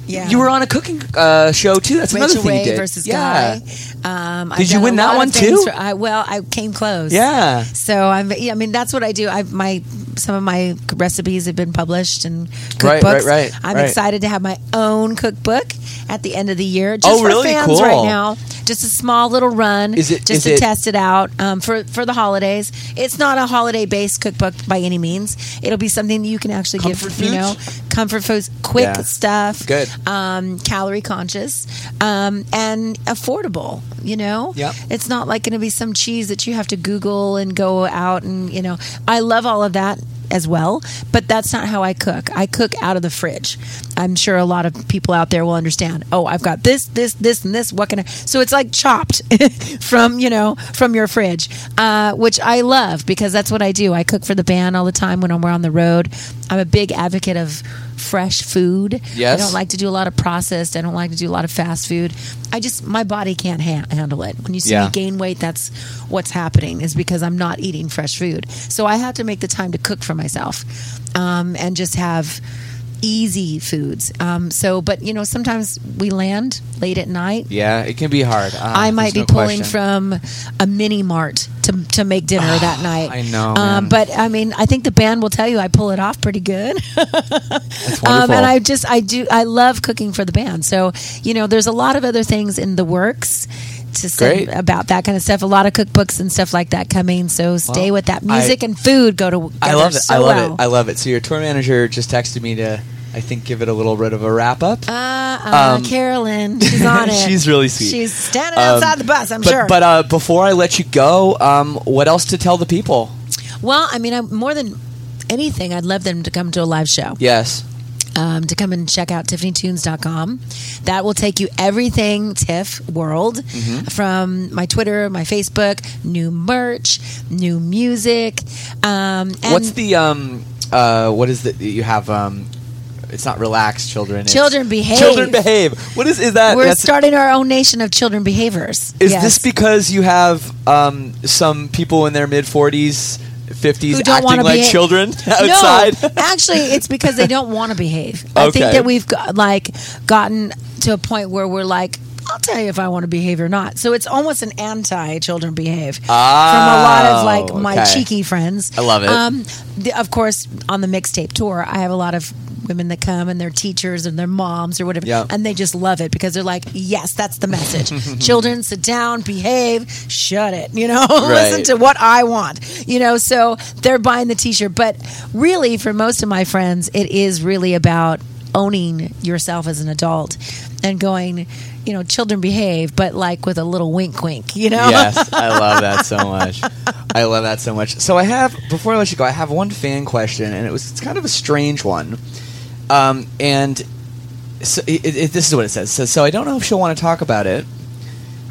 Yeah, You were on a cooking uh, show too. That's another thing Ray you did. versus yeah. Guy. Um, I've Did you win that one too? for- I, well, I came close. Yeah. So I'm. Yeah, I mean, that's what I do. I my some of my recipes have been published and cookbooks. Right, right, right, I'm right. excited to have my own cookbook at the end of the year. Just Oh, for really? fans Cool. right now. Just a small little run. Is it- just is to it- test it out um, for for the holidays? It's not a holiday based cookbook by any means. It'll be something that you can actually give. You know, comfort foods, quick Yeah. stuff. Good. Um, calorie conscious um, and affordable. You know, Yep. it's not like going to be some cheese that you have to Google and go out and you know. I love all of that as well, but that's not how I cook. I cook out of the fridge. I'm sure a lot of people out there will understand. Oh, I've got this, this, this, and this. What can I? So it's like chopped from you know from your fridge, uh, which I love because that's what I do. I cook for the band all the time when we're on the road. I'm a big advocate of fresh food. Yes. I don't like to do a lot of processed. I don't like to do a lot of fast food. I just my body can't ha- handle it. When you see Yeah. me gain weight, that's what's happening. Is because I'm not eating fresh food. So I have to make the time to cook for myself, um, and just have easy foods. Um, so, but you know, sometimes we land late at night. Yeah, it can be hard. Uh, I might be no pulling question. from a mini mart to, to make dinner that night. I know, Um, but I mean, I think the band will tell you I pull it off pretty good. Um, and I just I do I love cooking for the band. So you know, there's a lot of other things in the works to say Great. about that kind of stuff. A lot of cookbooks and stuff like that coming. So stay with that. I- Music and food go to. I love it. So I love well. it. I love it. So your tour manager just texted me to, I think, give it a little bit of a wrap up. Uh, uh, Um, Carolyn, she's on it. She's really sweet. She's standing Um, outside the bus. I'm but, sure. But uh, before I let you go, um, what else to tell the people? well, I mean, I'm more than anything. I'd love them to come to a live show. Yes. Um, to come and check out tiffanytunes.com. That will take you everything Tiff World Mm-hmm. from my Twitter, my Facebook, new merch, new music. Um, and What's the um uh what is that you have um it's not relaxed, children it's- Children behave. children behave what is is that We're starting our own nation of children behaviors. is Yes. this because you have um some people in their mid 40s 50s Who don't acting like behave. children outside No, actually, it's because they don't want to behave. I think that we've got, like gotten to a point where we're like, I'll tell you if I want to behave or not. So it's almost an anti-children behave from a lot of like my Oh, okay. cheeky friends. I love it. Um, the, of course, on the mixtape tour, I have a lot of women that come and they're teachers and their moms or whatever, Yeah. and they just love it because they're like, yes, that's the message. Children, sit down, behave, shut it. You know, listen to what I want. You know, so they're buying the T-shirt, but really, for most of my friends, it is really about owning yourself as an adult and going. You know, children behave, but like with a little wink, wink. You know, yes i love that so much i love that so much so i have before i let you go i have one fan question and it was it's kind of a strange one um, and so it, it, this is what it says. It says so i don't know if she'll want to talk about it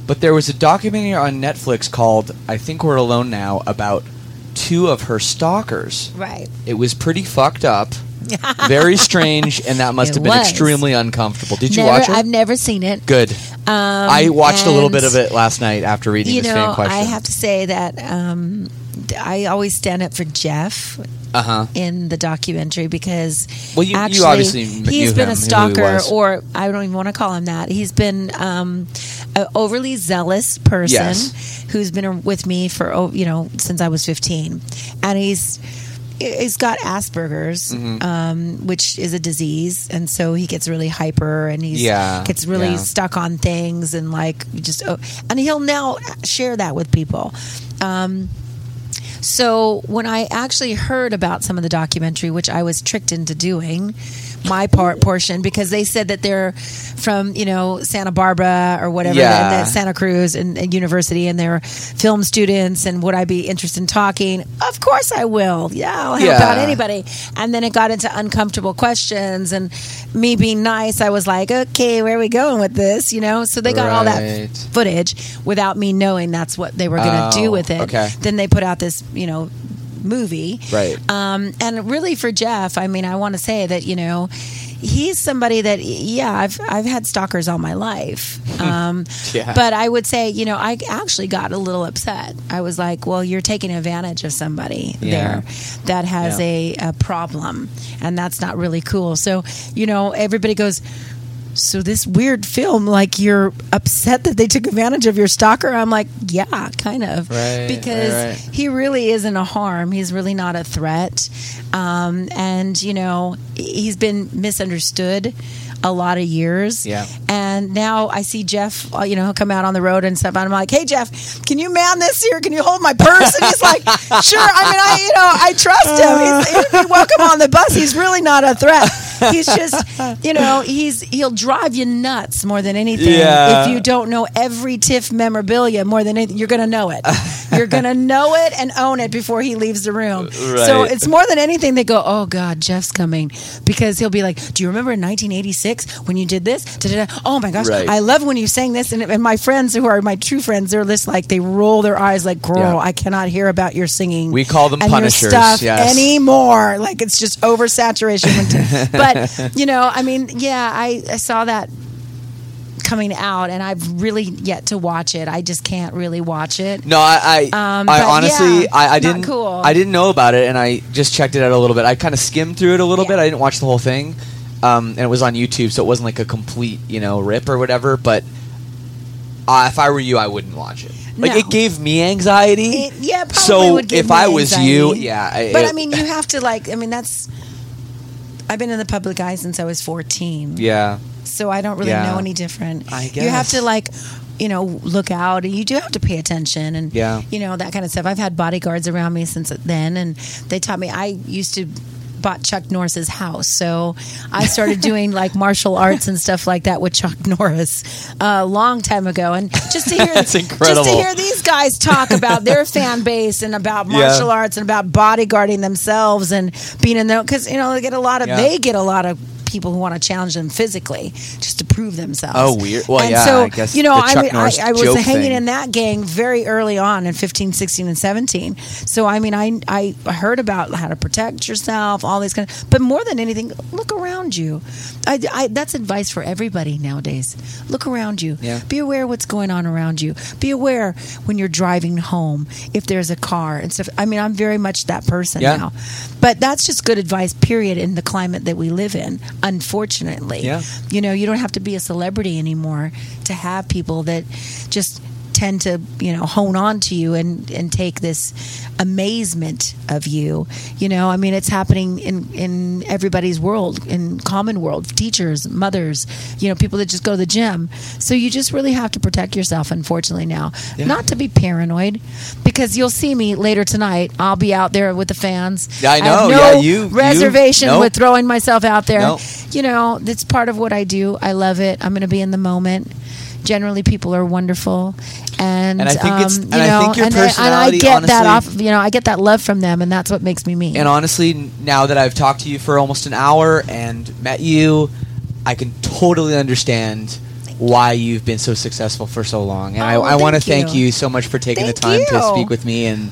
but there was a documentary on netflix called i think we're alone now about two of her stalkers right? it was pretty fucked up very strange and that must It have been was. extremely uncomfortable did you never, watch it I've never seen it. good Um, i watched a little bit and- of it last night after reading you this know, fan question I have to say that um, I always stand up for Jeff uh-huh in the documentary because Well, you- you actually, obviously knew he's him, been who a he stalker, was. or I don't even want to call him that. He's been um, an overly zealous person Yes. who's been with me for oh, you know since I was fifteen, and he's. He's got Asperger's, Mm-hmm. um, which is a disease, and so he gets really hyper and he Yeah, gets really yeah. stuck on things and like just oh, and he'll now share that with people. Um, so when I actually heard about some of the documentary, which I was tricked into doing, my part portion because they said that they're from you know Santa Barbara or whatever, Yeah. and Santa Cruz and, and university, and they're film students. And would I be interested in talking? Of course I will. Yeah, I'll help Yeah. out anybody. And then it got into uncomfortable questions, and me being nice, I was like, okay, where are we going with this? You know, so they got all that footage without me knowing that's what they were going to Oh, do with it. okay. Then they put out this, you know, movie. Right. Um, and really for Jeff, I mean, I want to say that, you know, he's somebody that, yeah, I've, I've had stalkers all my life. Um, Yeah. But I would say, you know, I actually got a little upset. I was like, well, you're taking advantage of somebody Yeah. there that has Yeah. a, a problem. And that's not really cool. So, you know, everybody goes, so this weird film, like you're upset that they took advantage of your stalker. I'm like, yeah, kind of, Right, because right, right. he really isn't a harm. He's really not a threat, um, and you know he's been misunderstood a lot of years. Yeah. and now I see Jeff, uh, you know, come out on the road and stuff. And I'm like, hey Jeff, can you man this here? Can you hold my purse? And he's like, sure. I mean, I you know I trust him. He's, he's welcome on the bus. He's really not a threat. He's just, you know, he's he'll drive you nuts more than anything. Yeah. If you don't know every TIFF memorabilia more than anything, you're going to know it. You're going to know it and own it before he leaves the room. So it's more than anything they go, oh God, Jeff's coming. Because he'll be like, do you remember in 1986 when you did this? Da-da-da. Oh my gosh, Right. I love when you sang this. And, and my friends who are my true friends, they're just like, they roll their eyes like, girl, Yeah. I cannot hear about your singing. We call them and punishers, Your stuff yes. anymore. Like it's just oversaturation. When but, you know, I mean, yeah, I, I saw that coming out and I've really yet to watch it. I just can't really watch it. No, I, I, Um, I honestly, yeah, I, I didn't, cool. I didn't know about it, and I just checked it out a little bit. I kind of skimmed through it a little Yeah. bit. I didn't watch the whole thing, um, and it was on YouTube, so it wasn't like a complete, you know, rip or whatever. But uh, if I were you, I wouldn't watch it. Like No. it gave me anxiety. It, yeah, probably so would give if I was you, yeah. I, But it- I mean, you have to like. I mean, that's. I've been in the public eye since I was fourteen. yeah, So I don't really Yeah. know any different. I You have to like, you know, look out, and you do have to pay attention, and Yeah. you know that kind of stuff. I've had bodyguards around me since then, and they taught me. I used to bought Chuck Norris's house, so I started doing like martial arts and stuff like that with Chuck Norris a long time ago. And just to hear, just to hear these guys talk about their fan base and about Yeah. martial arts and about bodyguarding themselves and being in there because you know they get a lot of Yeah. they get a lot of people who want to challenge them physically just to prove themselves. Oh, weird. Well, and yeah, so I guess you know, I I, I was hanging thing. in that gang very early on in 15, 16, and 17. So I mean, I I heard about how to protect yourself, all these kind of. But more than anything, look around you. I, I that's advice for everybody nowadays. Look around you. Yeah. Be aware what's going on around you. Be aware when you're driving home if there's a car and stuff. I mean, I'm very much that person Yeah. now. But that's just good advice, period, in the climate that we live in, unfortunately. Yeah. You know, you don't have to be a celebrity anymore to have people that just tend to, you know, hone on to you and, and take this amazement of you. You know, I mean, it's happening in, in everybody's world, in common world, teachers, mothers, you know, people that just go to the gym. So you just really have to protect yourself, unfortunately, now. Not to be paranoid, because you'll see me later tonight. I'll be out there with the fans. Yeah, I know. no Yeah, you- you- reservation nope. with throwing myself out there. You know, that's part of what I do. I love it. I'm going to be in the moment. Generally, people are wonderful, and, And I think it's- um, and you I know, think your and, I- and I personality, get that off. You know, I get that love from them, and that's what makes me me. And honestly, now that I've talked to you for almost an hour and met you, I can totally understand why you've been so successful for so long. And Oh, I, I want to thank you. you so much for taking Thank the time to speak with me. And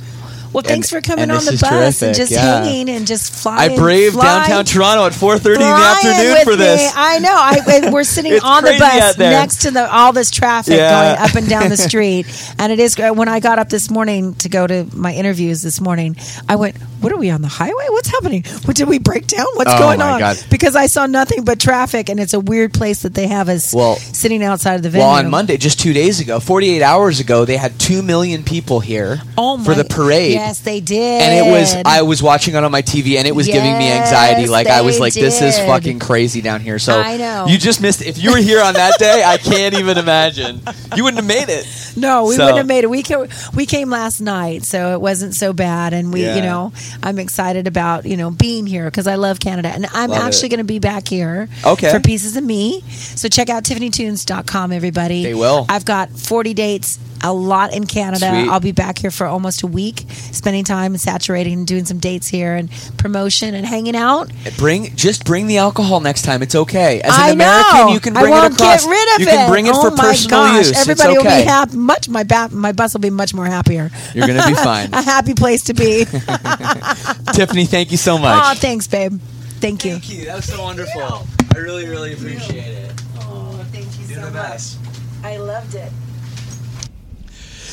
well, thanks and- for coming on the bus and just yeah. hanging and just flying. I braved flying, downtown Toronto at 4:30 in the afternoon for this. me. I know. I, we're sitting on the bus next to the all this traffic Yeah. going up and down the street, and it is. When I got up this morning to go to my interviews this morning, I went, "What are we on the highway? What's happening? What did we break down? What's Oh, going on?" God. Because I saw nothing but traffic, and it's a weird place that they have us Well- sitting outside of the venue. Well, on Monday, just two days ago, 48 hours ago, they had 2 million people here Oh for the parade. Yes, they did. And it was I was watching it on my TV and it was giving me anxiety. Yes, Like I was like, this is fucking crazy down here. So I know. you just missed if you were here on that day, I can't even imagine. You wouldn't have made it. No, we So- wouldn't have made it. We came, we came last night, so it wasn't so bad. And we, Yeah. you know, I'm excited about you know being here because I love Canada, and I'm Love actually it. going to be back here. Okay. For pieces of me. So check out TiffanyTunes.com, everybody. They will. I've got 40 dates. A lot in Canada. Sweet. I'll be back here for almost a week, spending time and saturating and doing some dates here and promotion and hanging out. Bring just bring the alcohol next time. It's okay. As an I American, know. you can I bring won't it across. Get rid of you it. can bring it oh for my personal gosh. use. Everybody it's will be happy. Much my ba- my bus will be much more happier. You're gonna be fine. a happy place to be. Tiffany, thank you so much. Oh, thanks, babe. Thank you. Thank you. That was so wonderful. I really, really appreciate it. Oh, thank you You're the best. I loved it.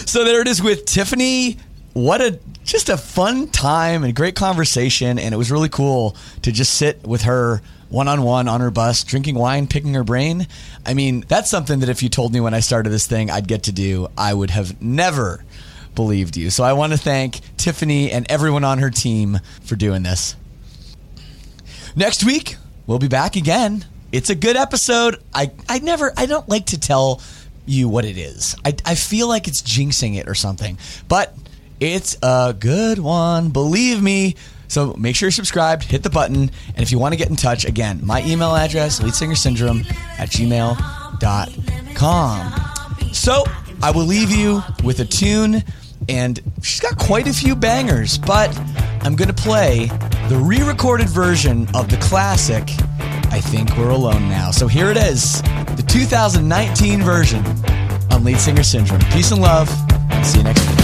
So there it is with Tiffany. What a just a fun time and great conversation, and it was really cool to just sit with her one on one on her bus, drinking wine, picking her brain. I mean, that's something that if you told me when I started this thing I'd get to do, I would have never believed you. So I want to thank Tiffany and everyone on her team for doing this. Next week, we'll be back again. It's a good episode. I, I never, I don't like to tell you what it is. I, I feel like it's jinxing it or something, but it's a good one. Believe me. So make sure you're subscribed, hit the button, and if you want to get in touch, again, my email address, leadsingersyndrome at gmail.com. So I will leave you with a tune, and she's got quite a few bangers, but I'm going to play the re recorded version of the classic, I Think We're Alone Now. So here it is, the 2019 version on Lead Singer Syndrome. Peace and love, see you next week.